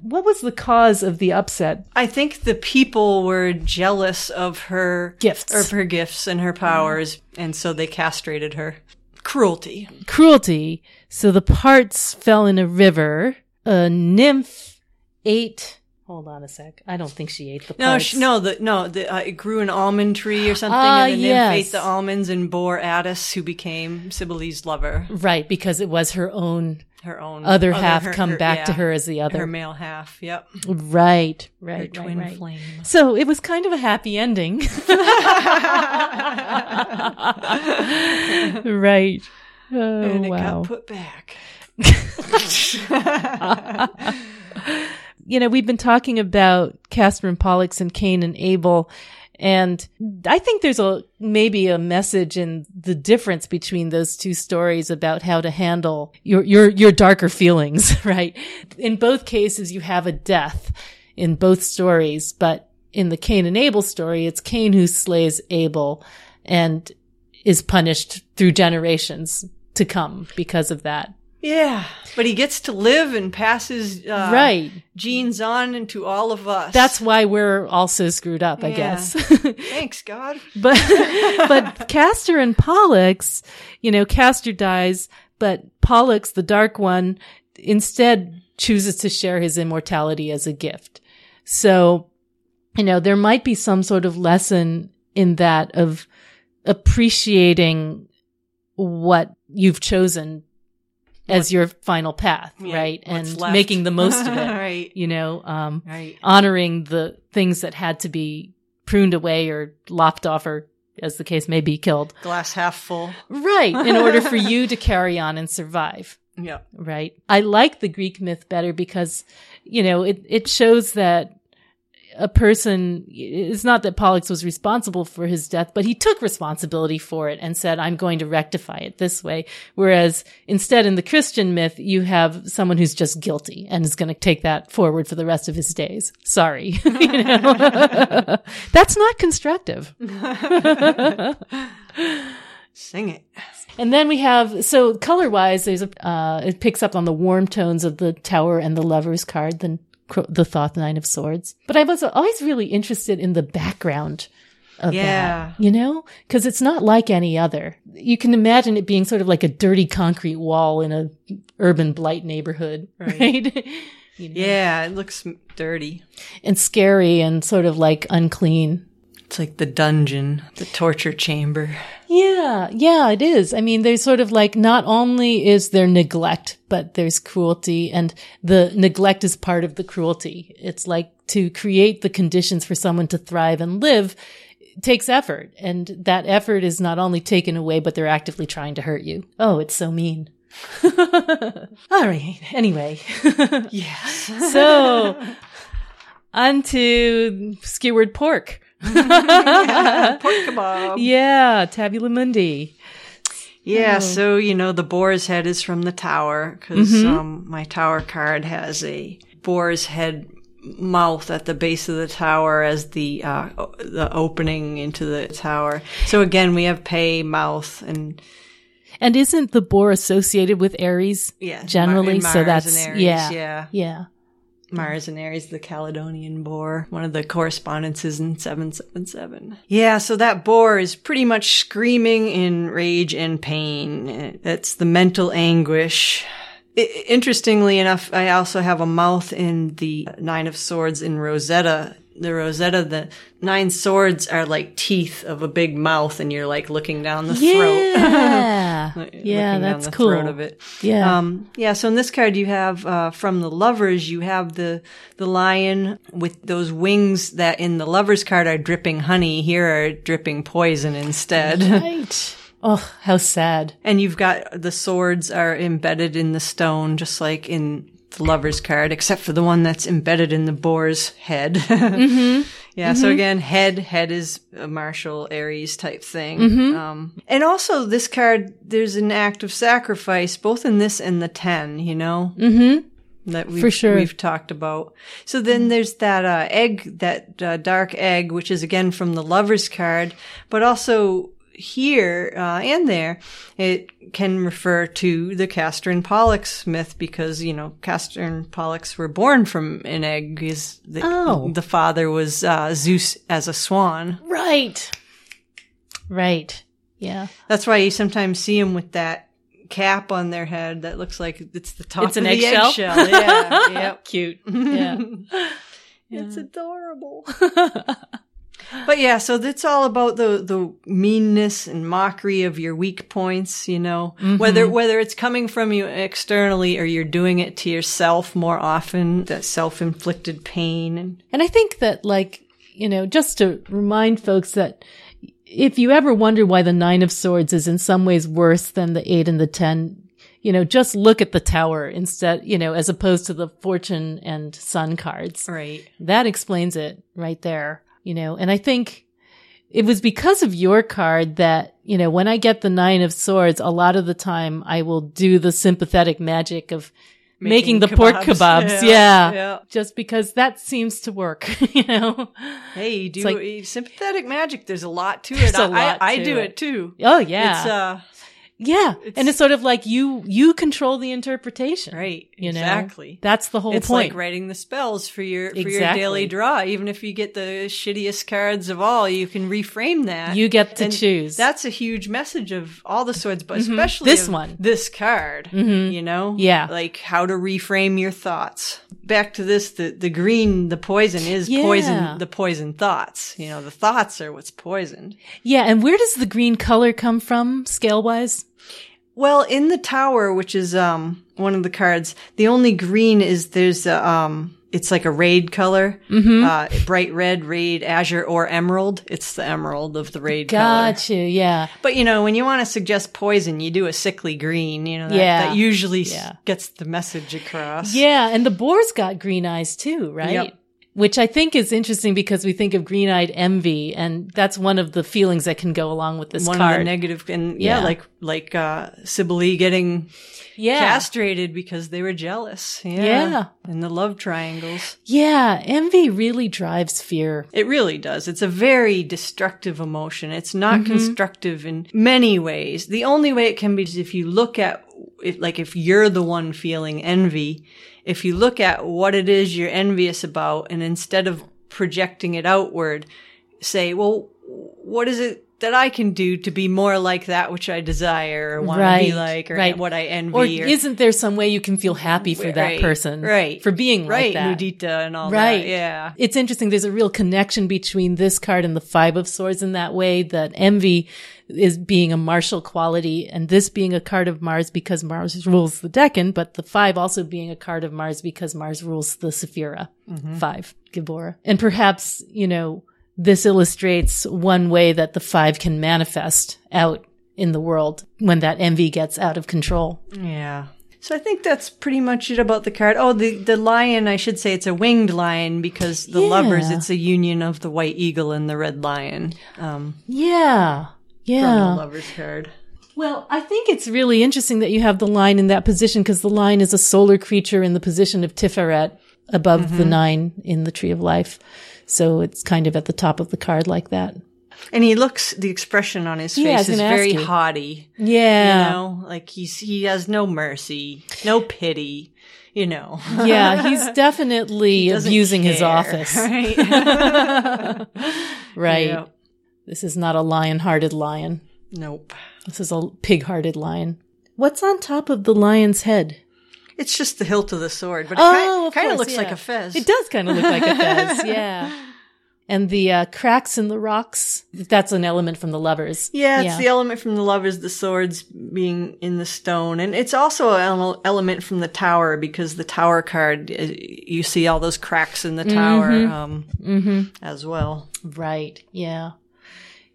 What was the cause of the upset? I think the people were jealous of her Gifts. of her gifts and her powers, and so they castrated her. Cruelty. Cruelty. So the parts fell in a river. A nymph ate. Hold on a sec. I don't think she ate the No, parts. sh no, the no, the, uh, it grew an almond tree or something, Ah, and the nymph yes. ate the almonds and bore Attis, who became Cybele's lover. Right, because it was her own Her own other half her- come her- back to yeah, her as the other Her male half. Yep. Right, Her right, right, twin right. flame. So it was kind of a happy ending. right. Oh, and it wow. got put back. you know, we've been talking about Castor and Pollux and Cain and Abel. And I think there's a, maybe a message in the difference between those two stories about how to handle your, your, your darker feelings, right? In both cases, you have a death in both stories, but in the Cain and Abel story, it's Cain who slays Abel and is punished through generations to come because of that. Yeah, but he gets to live and passes uh, right. genes on into all of us. That's why we're all so screwed up, I Yeah. guess. thanks God. but but Castor and Pollux, you know, Castor dies, but Pollux, the dark one, instead chooses to share his immortality as a gift. So, you know, there might be some sort of lesson in that of appreciating what you've chosen as your final path, Yeah, right? And left. making the most of it. right, You know, um, right. honoring the things that had to be pruned away or lopped off or as the case may be killed. Glass half full. Right. In order for you to carry on and survive. Yeah. Right. I like the Greek myth better because, you know, it, it shows that a person, it's not that Pollux was responsible for his death, but he took responsibility for it and said, I'm going to rectify it this way. Whereas instead in the Christian myth, you have someone who's just guilty and is going to take that forward for the rest of his days. Sorry. That's not constructive. Sing it. And then we have so color wise, there's a uh, it picks up on the warm tones of the Tower and the Lovers card, the the Thoth Nine of Swords. But I was always really interested in the background of Yeah. that, you know, because it's not like any other. You can imagine it being sort of like a dirty concrete wall in a urban blight neighborhood, right? You know? Yeah, it looks dirty. and scary and sort of like unclean. It's like the dungeon, the torture chamber. Yeah, yeah, it is. I mean, there's sort of like not only is there neglect, but there's cruelty and the neglect is part of the cruelty. It's like to create the conditions for someone to thrive and live takes effort. And that effort is not only taken away, but they're actively trying to hurt you. Oh, it's so mean. All right. Anyway. Yes. so on to skewered pork. Pork kebab. Yeah, tabula mundi. Yeah, so you know the boar's head is from the tower because um, my tower card has a boar's head mouth at the base of the tower as the uh, the opening into the tower. So again, we have pay mouth and And isn't the boar associated with Aries? yeah, Generally, so that's Aries, yeah, yeah. yeah. Mars and Aries, the Calydonian boar, one of the correspondences in 777. Yeah, so that boar is pretty much screaming in rage and pain. It's the mental anguish interestingly enough, I also have a mouth in the uh, Nine of Swords in Rosetta. The Rosetta, the nine swords are like teeth of a big mouth, and you're like looking down the throat. Yeah. Looking yeah, that's the cool. throat of it. Yeah. Um, yeah. So in this card, you have uh, from the lovers, you have the the lion with those wings that in the lovers card are dripping honey. Here are dripping poison instead. right. Oh, how sad. and you've got the swords are embedded in the stone, just like in the lovers card, except for the one that's embedded in the boar's head. Mm-hmm. yeah. So again, head head is a martial Aries type thing. Mm-hmm. Um, and also this card, there's an act of sacrifice both in this and the ten. You know. Mm-hmm. that we've, For sure. we've talked about. So then there's that uh, egg, that uh, dark egg, which is again from the lover's card, but also here uh, and there, it can refer to the Castor and Pollux myth because you know Castor and Pollux were born from an egg. Is the, Oh. the father was uh, Zeus as a swan. Right. Right. Yeah. That's why you sometimes see them with that cap on their head that looks like it's the top It's an of the eggshell? eggshell. Yeah, yep. Cute. Yeah. It's adorable. but yeah, so that's all about the the meanness and mockery of your weak points, you know. Whether mm-hmm. whether it's coming from you externally or you're doing it to yourself more often, that self-inflicted pain and And I think that, like, you know, just to remind folks that if you ever wonder why the Nine of Swords is in some ways worse than the Eight and the Ten, you know, just look at the Tower instead, you know, as opposed to the Fortune and Sun cards. right. That explains it right there, you know, and I think it was because of your card that, you know, when I get the Nine of Swords, a lot of the time I will do the sympathetic magic of making, the pork kebabs. Yeah. yeah. Just because that seems to work, you know? Hey, you do like- sympathetic magic. There's a lot to it. I, lot I, I to do it. it too. Oh yeah. It's uh yeah. it's- and it's sort of like you, you control the interpretation. right. You know? exactly. That's the whole it's point. like writing the spells for your for your daily draw. Even if you get the shittiest cards of all, you can reframe that. You get to And choose. That's a huge message of all the swords, but mm-hmm. especially This one. this card. Mm-hmm. You know, Yeah. like how to reframe your thoughts. Back to this, the the green, the poison is Yeah. poison. The poison thoughts. You know, the thoughts are what's poisoned. yeah. And where does the green color come from scale wise? Well, in the tower, which is um one of the cards, the only green is there's a um it's like a rayed color, Mm-hmm. uh, bright red, rayed, azure, or emerald. It's the emerald of the rayed color. Got you. Yeah. But you know, when you want to suggest poison, you do a sickly green. You know, that, Yeah. that usually Yeah. gets the message across. Yeah. And the boar's got green eyes too, right? Yep. Which I think is interesting because we think of green eyed envy, and that's one of the feelings that can go along with this One card. of the negative, and yeah, Yeah. like like uh Cybele getting yeah. castrated because they were jealous. Yeah, Yeah. and the love triangles. Yeah. Envy really drives fear. It really does. It's a very destructive emotion. It's not Mm-hmm. constructive in many ways. The only way it can be is if you look at, if, like, if you're the one feeling envy, if you look at what it is you're envious about, and instead of projecting it outward, say, well, what is it that I can do to be more like that which I desire or want to be like, or right. what I envy? Or isn't there some way you can feel happy for that person? right. For being right, like that. mudita and all Right. that. Yeah. It's interesting. There's a real connection between this card and the Five of Swords in that way that envy is being a martial quality and this being a card of Mars because Mars rules the Decan, but the five also being a card of Mars because Mars rules the Sephira. Five, Geburah. And perhaps, you know, this illustrates one way that the five can manifest out in the world when that envy gets out of control. Yeah. So I think that's pretty much it about the card. Oh, the the lion, I should say it's a winged lion because the Yeah. lovers, it's a union of the white eagle and the red lion. Um, Yeah. Yeah. lovers card. Well, I think it's really interesting that you have the line in that position because the line is a solar creature in the position of Tiferet above the mm-hmm. nine in the Tree of Life. So it's kind of at the top of the card like that. And he looks, the expression on his Yeah, face is very haughty. Yeah. You know, like he's, he has no mercy, no pity, you know. yeah, he's definitely Doesn't abusing his office. Right. Right. This is not a lion hearted lion. Nope. This is a pig hearted lion. What's on top of the lion's head? It's just the hilt of the sword, but it Oh, of kind of course, looks like a fez. It does kind of look like a fez, yeah. And the uh, cracks in the rocks, that's an element from the lovers. Yeah, it's the element from the lovers, the swords being in the stone. And it's also an element from the tower because the tower card, uh, you see all those cracks in the tower um, as well. Right, yeah.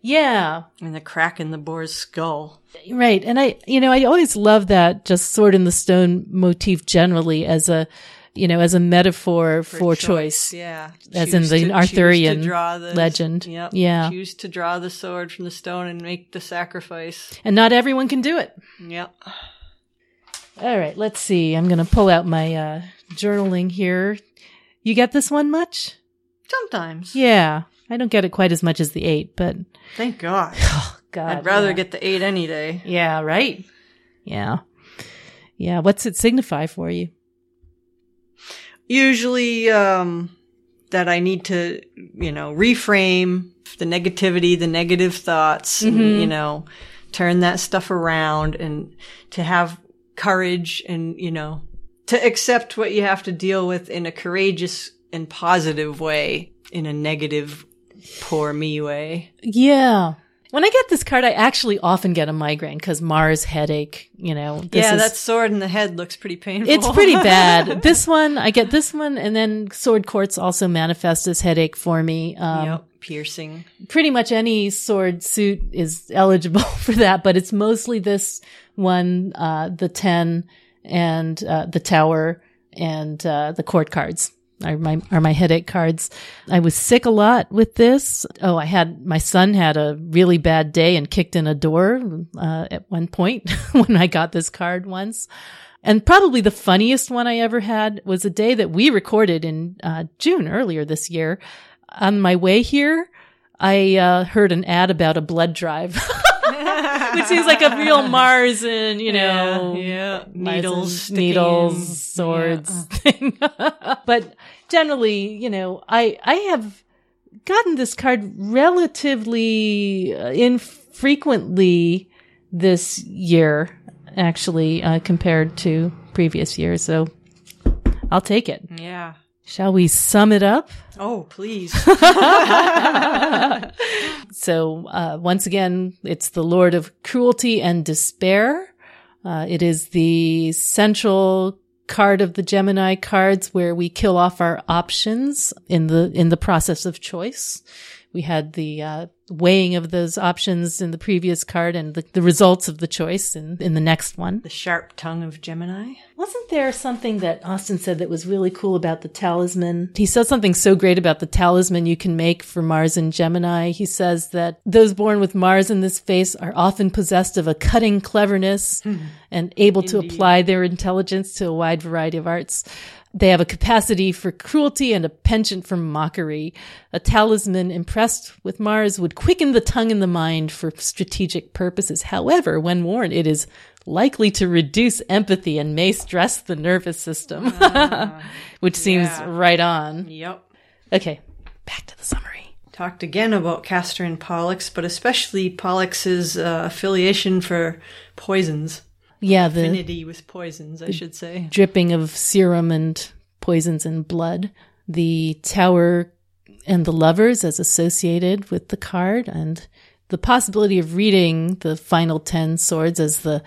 Yeah, And the crack in the boar's skull. right. And I, you know, I always love that just sword in the stone motif generally as a, you know, as a metaphor for, choice. Yeah. As in the to- Arthurian the- legend. Yep. Yeah. Choose to draw the sword from the stone and make the sacrifice. And not everyone can do it. Yep. All right, let's see. I'm going to pull out my uh, journaling here. You get this one much? Sometimes. Yeah. I don't get it quite as much as the eight, but Thank God. God. I'd rather yeah. get the eight any day. Yeah, right. Yeah. Yeah. What's it signify for you? usually um that I need to, you know, reframe the negativity, the negative thoughts, Mm-hmm. you know, turn that stuff around and to have courage and, you know, to accept what you have to deal with in a courageous and positive way, in a negative, poor me way. Yeah. When I get this card, I actually often get a migraine because Mars headache, you know. this yeah, is- that sword in the head looks pretty painful. It's pretty bad. this one, I get this one, and then sword courts also manifests as headache for me. Um, yep, piercing. pretty much any sword suit is eligible for that, but it's mostly this one, uh, the 10 and, uh, the tower and, uh, the court cards are my, are my headache cards. I was sick a lot with this. Oh, I had, my son had a really bad day and kicked in a door, uh, at one point when I got this card once. And probably the funniest one I ever had was a day that we recorded in uh, June earlier this year. On my way here, I uh, heard an ad about a blood drive, which seems like a real Mars and you know, yeah, Mars needles, needles, swords thing. but generally, you know, I I have gotten this card relatively uh, infrequently this year, actually, uh, compared to previous years. So I'll take it. Yeah. Shall we sum it up? Oh, please. So, uh, once again, it's the Lord of Cruelty and Despair. Uh, it is the central card of the Gemini cards where we kill off our options in the, in the process of choice. We had the, uh, weighing of those options in the previous card and the, the results of the choice in, in the next one. the sharp tongue of Gemini. Wasn't there something that Austin said that was really cool about the talisman? He said something so great about the talisman you can make for Mars and Gemini. He says that those born with Mars in this face are often possessed of a cutting cleverness and able to apply their intelligence to a wide variety of arts. They have a capacity for cruelty and a penchant for mockery. A talisman impressed with Mars would quicken the tongue and the mind for strategic purposes. However, when worn, it is likely to reduce empathy and may stress the nervous system, which seems yeah. right on. Yep. Okay, back to the summary. Talked again about Castor and Pollux, but especially Pollux's uh, affiliation for poisons. Yeah, the Affinity with poisons, I should say. dripping of serum and poisons and blood. The tower and the lovers as associated with the card and the possibility of reading the final 10 swords as the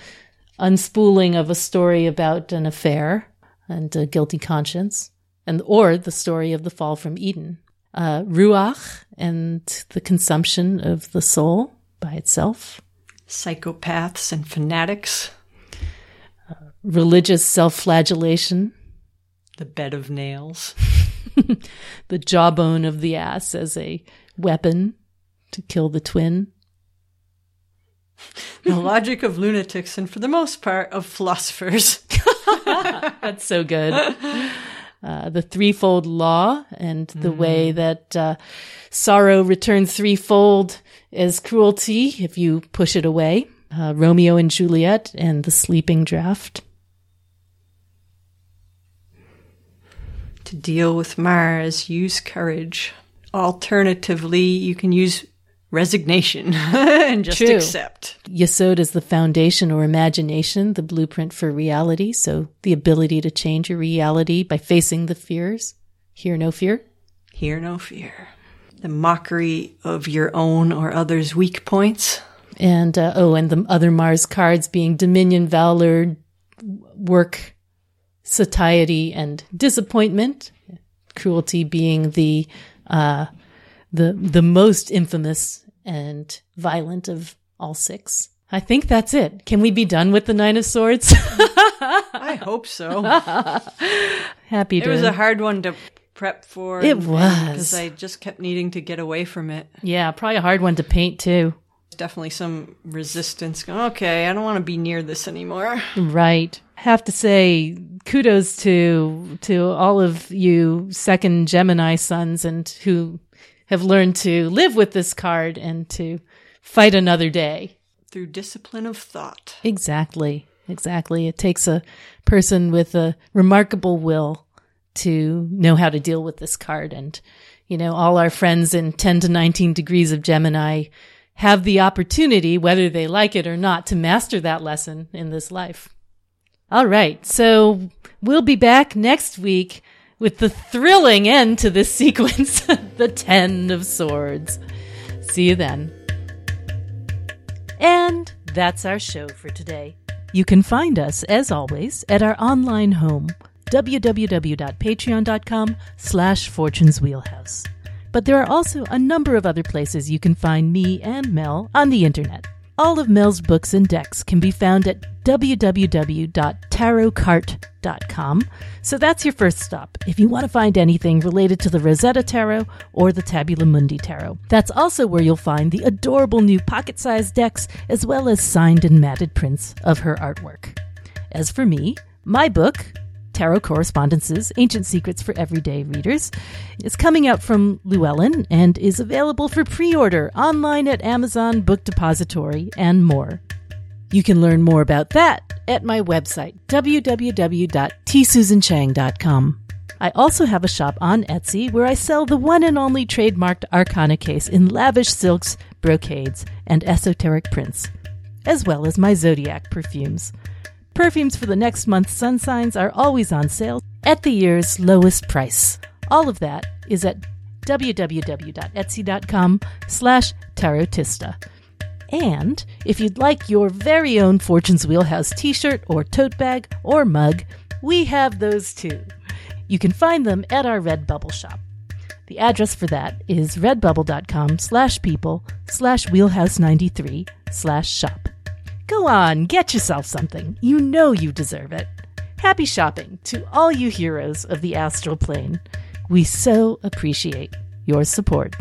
unspooling of a story about an affair and a guilty conscience and or the story of the fall from Eden. Uh, Ruach and the consumption of the soul by itself. Psychopaths and fanatics. Religious self-flagellation. The bed of nails. the jawbone of the ass as a weapon to kill the twin. the logic of lunatics, and for the most part, of philosophers. That's so good. Uh, the threefold law and the way that uh, sorrow returns threefold as cruelty if you push it away. Uh, Romeo and Juliet and the sleeping draft. To deal with Mars, use courage. Alternatively, you can use resignation and just True. accept. Yesod is the foundation or imagination, the blueprint for reality. So the ability to change your reality by facing the fears. Hear no fear. Hear no fear. The mockery of your own or others' weak points. And, uh, oh, and the other Mars cards being Dominion, Valor, Work, Satiety, and Disappointment. Cruelty being the, uh, the, the most infamous and violent of all six. I think that's it. Can we be done with the Nine of Swords? I hope so. Happy to It to. was a hard one to prep for. It was. Because I just kept needing to get away from it. yeah, probably a hard one to paint too. Definitely some resistance. Going, okay, I don't want to be near this anymore. Right. Have to say kudos to to all of you second Gemini suns and who have learned to live with this card and to fight another day. Through discipline of thought. Exactly. Exactly. It takes a person with a remarkable will to know how to deal with this card. And, you know, all our friends in 10 to 19 degrees of Gemini have the opportunity, whether they like it or not, to master that lesson in this life. All right. So we'll be back next week with the thrilling end to this sequence, the 10 of swords. See you then. And that's our show for today. You can find us, as always, at our online home, www.patreon.com slash Fortune's Wheelhouse. But there are also a number of other places you can find me and Mel on the internet. All of Mel's books and decks can be found at www.tarotcart.com. So that's your first stop if you want to find anything related to the Rosetta Tarot or the Tabula Mundi Tarot. That's also where you'll find the adorable new pocket sized decks as well as signed and matted prints of her artwork. As for me, my book, Tarot Correspondences Ancient Secrets for Everyday Readers, is coming out from Llewellyn and is available for pre order online at Amazon Book Depository and more. You can learn more about that at my website, www.tsusanchang.com. I also have a shop on Etsy where I sell the one and only trademarked Arcana case in lavish silks, brocades, and esoteric prints, as well as my Zodiac perfumes. Perfumes for the next month's sun signs are always on sale at the year's lowest price. All of that is at www.etsy.com slash tarotista. And if you'd like your very own Fortune's Wheelhouse t shirt or tote bag or mug, we have those too. You can find them at our Redbubble shop. The address for that is redbubble.com slash people slash wheelhouse93 slash shop. Go on, get yourself something. You know you deserve it. Happy shopping to all you heroes of the astral plane. We so appreciate your support.